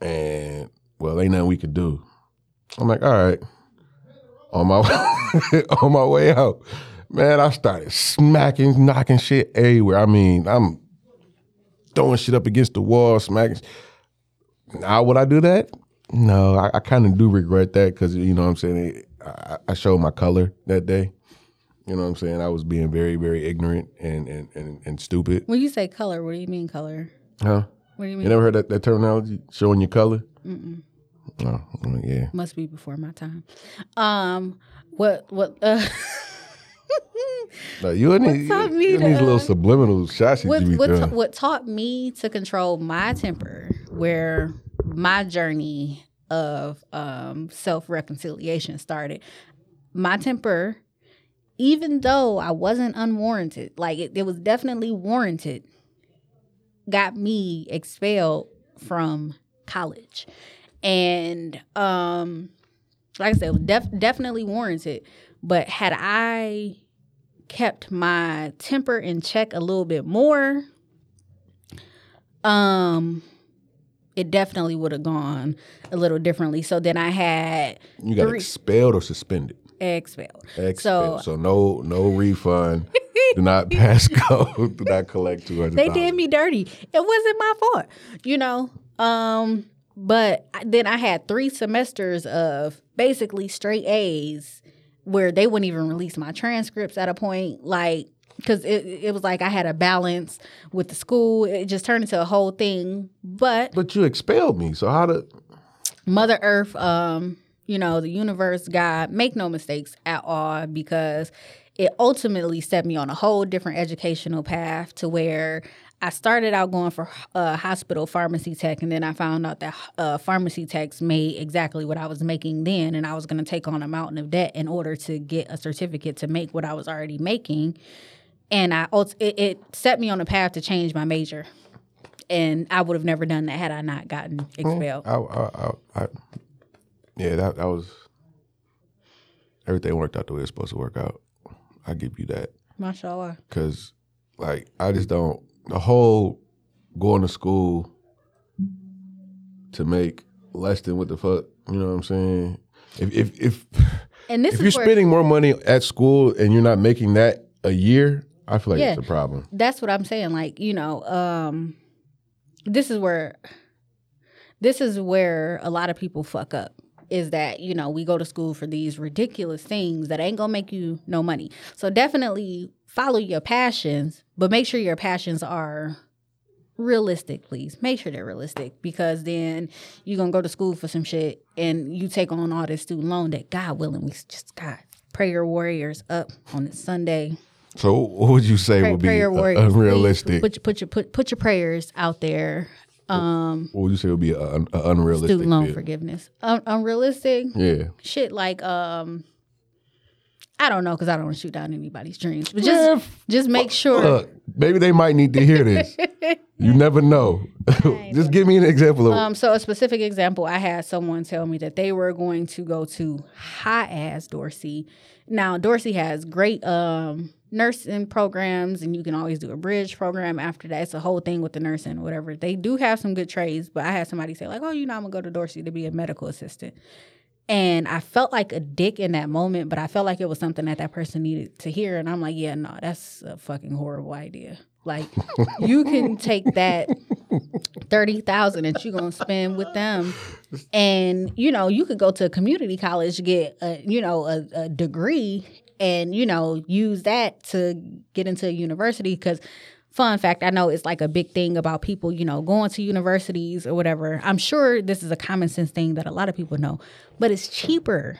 [SPEAKER 2] And well, ain't nothing we could do. I'm like, all right. On my <laughs> on my way out, man, I started smacking, knocking shit everywhere. I mean, I'm throwing shit up against the wall, smacking. Now would I do that? No, I, I kind of do regret that because you know what I'm saying I, I showed my color that day. You know what I'm saying? I was being very, very ignorant and and, and, and stupid.
[SPEAKER 3] When you say color, what do you mean color?
[SPEAKER 2] Huh?
[SPEAKER 3] What do you mean?
[SPEAKER 2] You never heard that, that terminology? Showing your color? Mm-mm. Oh, yeah.
[SPEAKER 3] Must be before my time. Um, what what uh <laughs>
[SPEAKER 2] No, you and these,
[SPEAKER 3] taught me
[SPEAKER 2] you and these little subliminal shots
[SPEAKER 3] what
[SPEAKER 2] you be
[SPEAKER 3] what, ta- what taught me to control my temper where my journey of um, self-reconciliation started my temper even though i wasn't unwarranted like it, it was definitely warranted got me expelled from college and um like i said it was def- definitely warranted but had i kept my temper in check a little bit more, um, it definitely would have gone a little differently. So then I had
[SPEAKER 2] You got
[SPEAKER 3] three-
[SPEAKER 2] expelled or suspended?
[SPEAKER 3] Expelled.
[SPEAKER 2] Expelled.
[SPEAKER 3] So
[SPEAKER 2] So, no no refund. do not <laughs> pass go. do not collect two hundred.
[SPEAKER 3] they did me dirty. It wasn't my fault, you know. Um, but then I had three semesters of basically straight A's where they wouldn't even release my transcripts at a point, like because it, it was like I had a balance with the school. It just turned into a whole thing. But
[SPEAKER 2] But you expelled me. So how to?
[SPEAKER 3] Mother Earth, um, you know, the universe, God, make no mistakes at all because it ultimately set me on a whole different educational path to where I started out going for uh, hospital pharmacy tech, and then I found out that uh, pharmacy techs made exactly what I was making then, and I was going to take on a mountain of debt in order to get a certificate to make what I was already making. And I, it, it set me on a path to change my major and I would have never done that had I not gotten expelled.
[SPEAKER 2] I, I, I, I, yeah, that that was everything worked out the way it's supposed to work out. I give you that
[SPEAKER 3] Mashallah.
[SPEAKER 2] because, like, I just don't the whole going to school to make less than what the fuck you know what I'm saying. If if if <laughs>
[SPEAKER 3] And this
[SPEAKER 2] if you're spending more money at school and you're not making that a year, I feel like
[SPEAKER 3] Yeah.
[SPEAKER 2] it's a problem.
[SPEAKER 3] that's what I'm saying. Like, you know, um, this is where this is where a lot of people fuck up. Is that, you know, we go to school for these ridiculous things that ain't gonna make you no money. So definitely follow your passions, but make sure your passions are realistic, please. Make sure they're realistic because then you're gonna go to school for some shit and you take on all this student loan that God willing, we just got prayer warriors up on this Sunday
[SPEAKER 2] So what would you say
[SPEAKER 3] Pray-
[SPEAKER 2] would be
[SPEAKER 3] warriors,
[SPEAKER 2] unrealistic?
[SPEAKER 3] Put your put your put put your prayers out there. Um,
[SPEAKER 2] what would you say would be a, a, a unrealistic?
[SPEAKER 3] student loan
[SPEAKER 2] bid?
[SPEAKER 3] forgiveness. Un- unrealistic
[SPEAKER 2] Yeah.
[SPEAKER 3] shit like um, I don't know because I don't want to shoot down anybody's dreams, but just
[SPEAKER 2] f-
[SPEAKER 3] just make sure.
[SPEAKER 2] Look, maybe they might need to hear this. <laughs> you never know. <laughs> Just give me an example of.
[SPEAKER 3] Um, so a specific example, I had someone tell me that they were going to go to high ass Dorsey. Now Dorsey has great um nursing programs, and you can always do a bridge program after that. It's a whole thing with the nursing, whatever. They do have some good trades, but I had somebody say like, "Oh, you know, I'm gonna go to Dorsey to be a medical assistant." And I felt like a dick in that moment, but I felt like it was something that that person needed to hear. And I'm like, yeah, no, that's a fucking horrible idea. Like, <laughs> you can take that thirty thousand that you're gonna spend with them, and you know you could go to a community college get a you know a, a degree, and you know use that to get into a university. Because fun fact, I know it's like a big thing about people you know going to universities or whatever. I'm sure this is a common sense thing that a lot of people know, but it's cheaper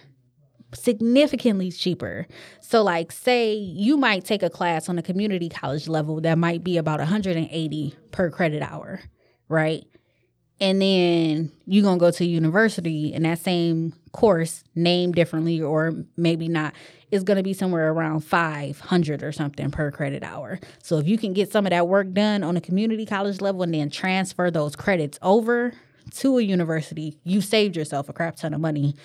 [SPEAKER 3] significantly cheaper. So like say you might take a class on a community college level that might be about 180 per credit hour, right? And then you're going to go to university and that same course named differently or maybe not is going to be somewhere around 500 or something per credit hour. So if you can get some of that work done on a community college level and then transfer those credits over to a university, you saved yourself a crap ton of money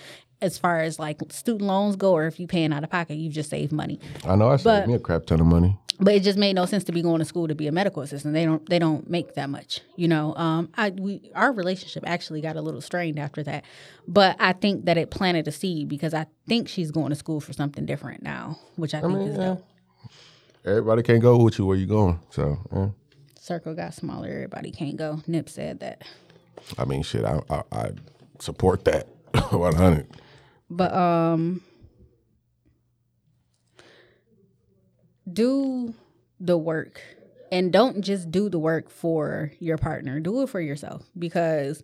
[SPEAKER 3] as far as like student loans go or if you paying out of pocket, you just save money.
[SPEAKER 2] I know I saved
[SPEAKER 3] but-
[SPEAKER 2] me a crap ton of money.
[SPEAKER 3] But it just made no sense to be going to school to be a medical assistant. They don't they don't make that much, you know. Um, I we our relationship actually got a little strained after that, but I think that it planted a seed because I think she's going to school for something different now, which I, think
[SPEAKER 2] mean,
[SPEAKER 3] is
[SPEAKER 2] yeah.
[SPEAKER 3] dope.
[SPEAKER 2] Everybody can't go with you where you going. So yeah.
[SPEAKER 3] Circle got smaller. Everybody can't go. Nip said that.
[SPEAKER 2] I mean, shit. I I, I support that <laughs> one hundred.
[SPEAKER 3] But um do the work and don't just do the work for your partner. Do it for yourself because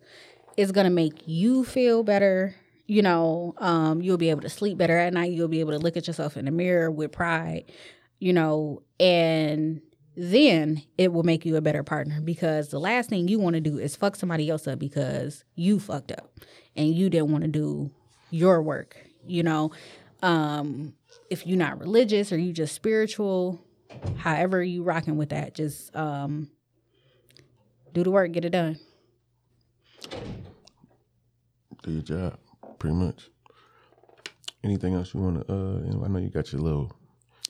[SPEAKER 3] it's going to make you feel better. You know, um you'll be able to sleep better at night. You'll be able to look at yourself in the mirror with pride, you know, and then it will make you a better partner because the last thing you want to do is fuck somebody else up because you fucked up and you didn't want to do your work you know um if you're not religious or you just spiritual however you rocking with that just um do the work get it done
[SPEAKER 2] Do your job, pretty much. Anything else you want to? Uh, you know, I know you got your little.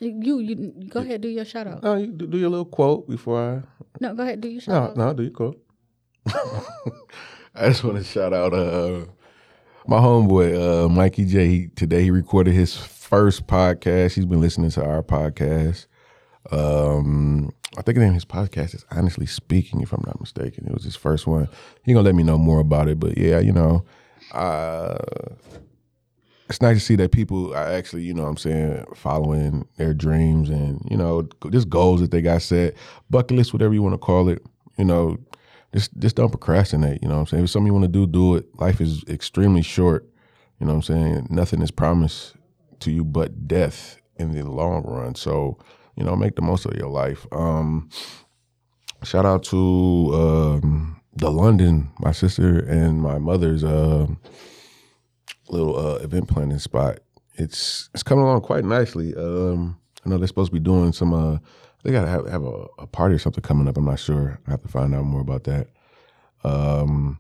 [SPEAKER 3] you you go ahead do your shout out
[SPEAKER 2] No, you do, do your little quote before I
[SPEAKER 3] no go ahead do your shout
[SPEAKER 2] No,
[SPEAKER 3] out
[SPEAKER 2] no, do you quote. <laughs> I just want to shout out uh, my homeboy uh, Mikey J. He, today he recorded his first podcast. He's been listening to our podcast. Um, I think the name of his podcast is Honestly Speaking, if I'm not mistaken. It was his first one. He gonna let me know more about it, but yeah, you know, uh, it's nice to see that people are actually, you know what I'm saying, following their dreams and, you know, just goals that they got set, bucket list, whatever you want to call it. You know, just just don't procrastinate, you know what I'm saying? If something you want to do, do it. Life is extremely short. You know what I'm saying? Nothing is promised to you but death in the long run. So, you know, make the most of your life. Um shout out to um the London, my sister and my mother's um little uh, event planning spot. It's it's coming along quite nicely. Um, I know they're supposed to be doing some. Uh, they gotta have, have a, a party or something coming up. I'm not sure. I have to find out more about that. Um,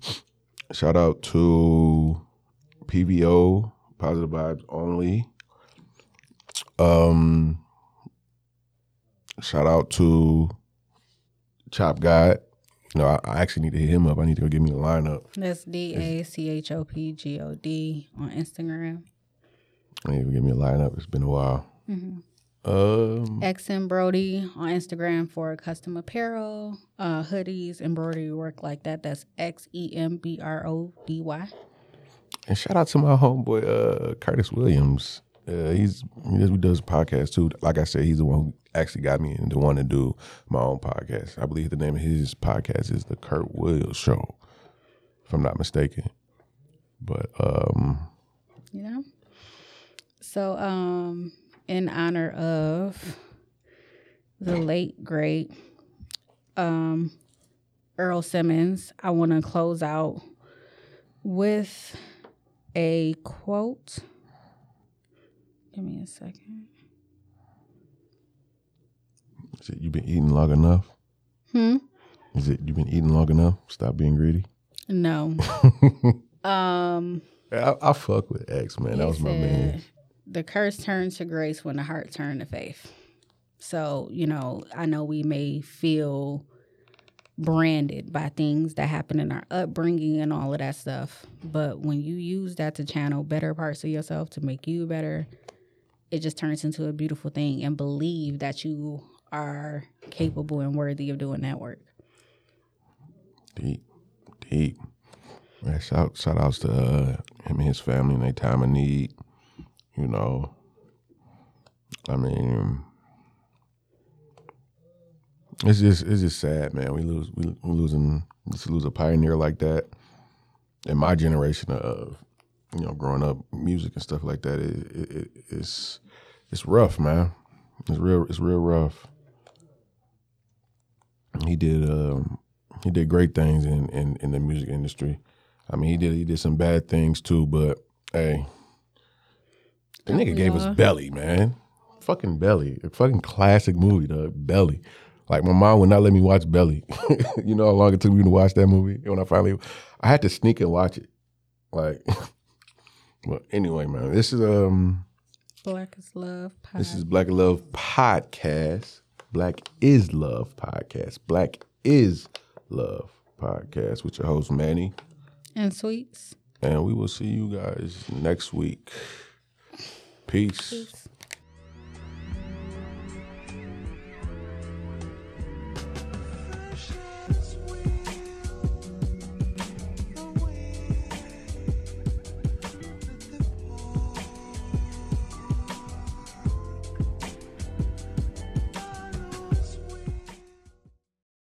[SPEAKER 2] shout out to PVO, Positive Vibes Only. Um, shout out to Chop God. No, I, I actually need to hit him up. I need to go get me a lineup.
[SPEAKER 3] That's D A C H O P G O D on Instagram.
[SPEAKER 2] I need to get me a lineup. It's been a while. Um,
[SPEAKER 3] X and Brody on Instagram for custom apparel, uh, hoodies, embroidery work like that. That's X E M B R O D Y.
[SPEAKER 2] and shout out to my homeboy uh, Curtis Williams. Uh, he's he does, he does podcasts too. Like I said, he's the one who actually got me into one to do my own podcast. I believe the name of his podcast is the Kurt Williams Show, if I'm not mistaken. But um,
[SPEAKER 3] You know? So, um, in honor of the late, great um, Earl Simmons, I want to close out with a quote. Give me a second.
[SPEAKER 2] is it you've been eating long enough?
[SPEAKER 3] Hmm?
[SPEAKER 2] Is it you've been eating long enough? Stop being greedy.
[SPEAKER 3] No. <laughs> um,
[SPEAKER 2] I, I fuck with X man. That was my
[SPEAKER 3] said,
[SPEAKER 2] man.
[SPEAKER 3] The curse turns to grace when the heart turns to faith. So, you know, I know we may feel branded by things that happen in our upbringing and all of that stuff. But when you use that to channel better parts of yourself to make you better, it just turns into a beautiful thing and believe that you are capable and worthy of doing that work.
[SPEAKER 2] Deep, deep. Shout shout outs to uh, him and his family in their time of need. You know, I mean, it's just it's just sad, man. We lose we we losing just lose a pioneer like that. In my generation of you know growing up, music and stuff like that, it, it, it, it's it's rough, man. It's real it's real rough. He did um, he did great things in, in, in the music industry. I mean, he did he did some bad things too, but hey, the nigga gave us? Belly, man. Fucking Belly, a fucking classic movie, dog. Belly. Like my mom would not let me watch Belly. <laughs> you know how long it took me to watch that movie. And when I finally, I had to sneak and watch it. Like, <laughs> well, anyway, man, this is um,
[SPEAKER 3] Black is love. Podcast.
[SPEAKER 2] This is Black Love Podcast. Black is Love Podcast. Black is Love Podcast with your host Manny.
[SPEAKER 3] and sweets.
[SPEAKER 2] And we will see you guys next week. Peace.
[SPEAKER 3] Peace.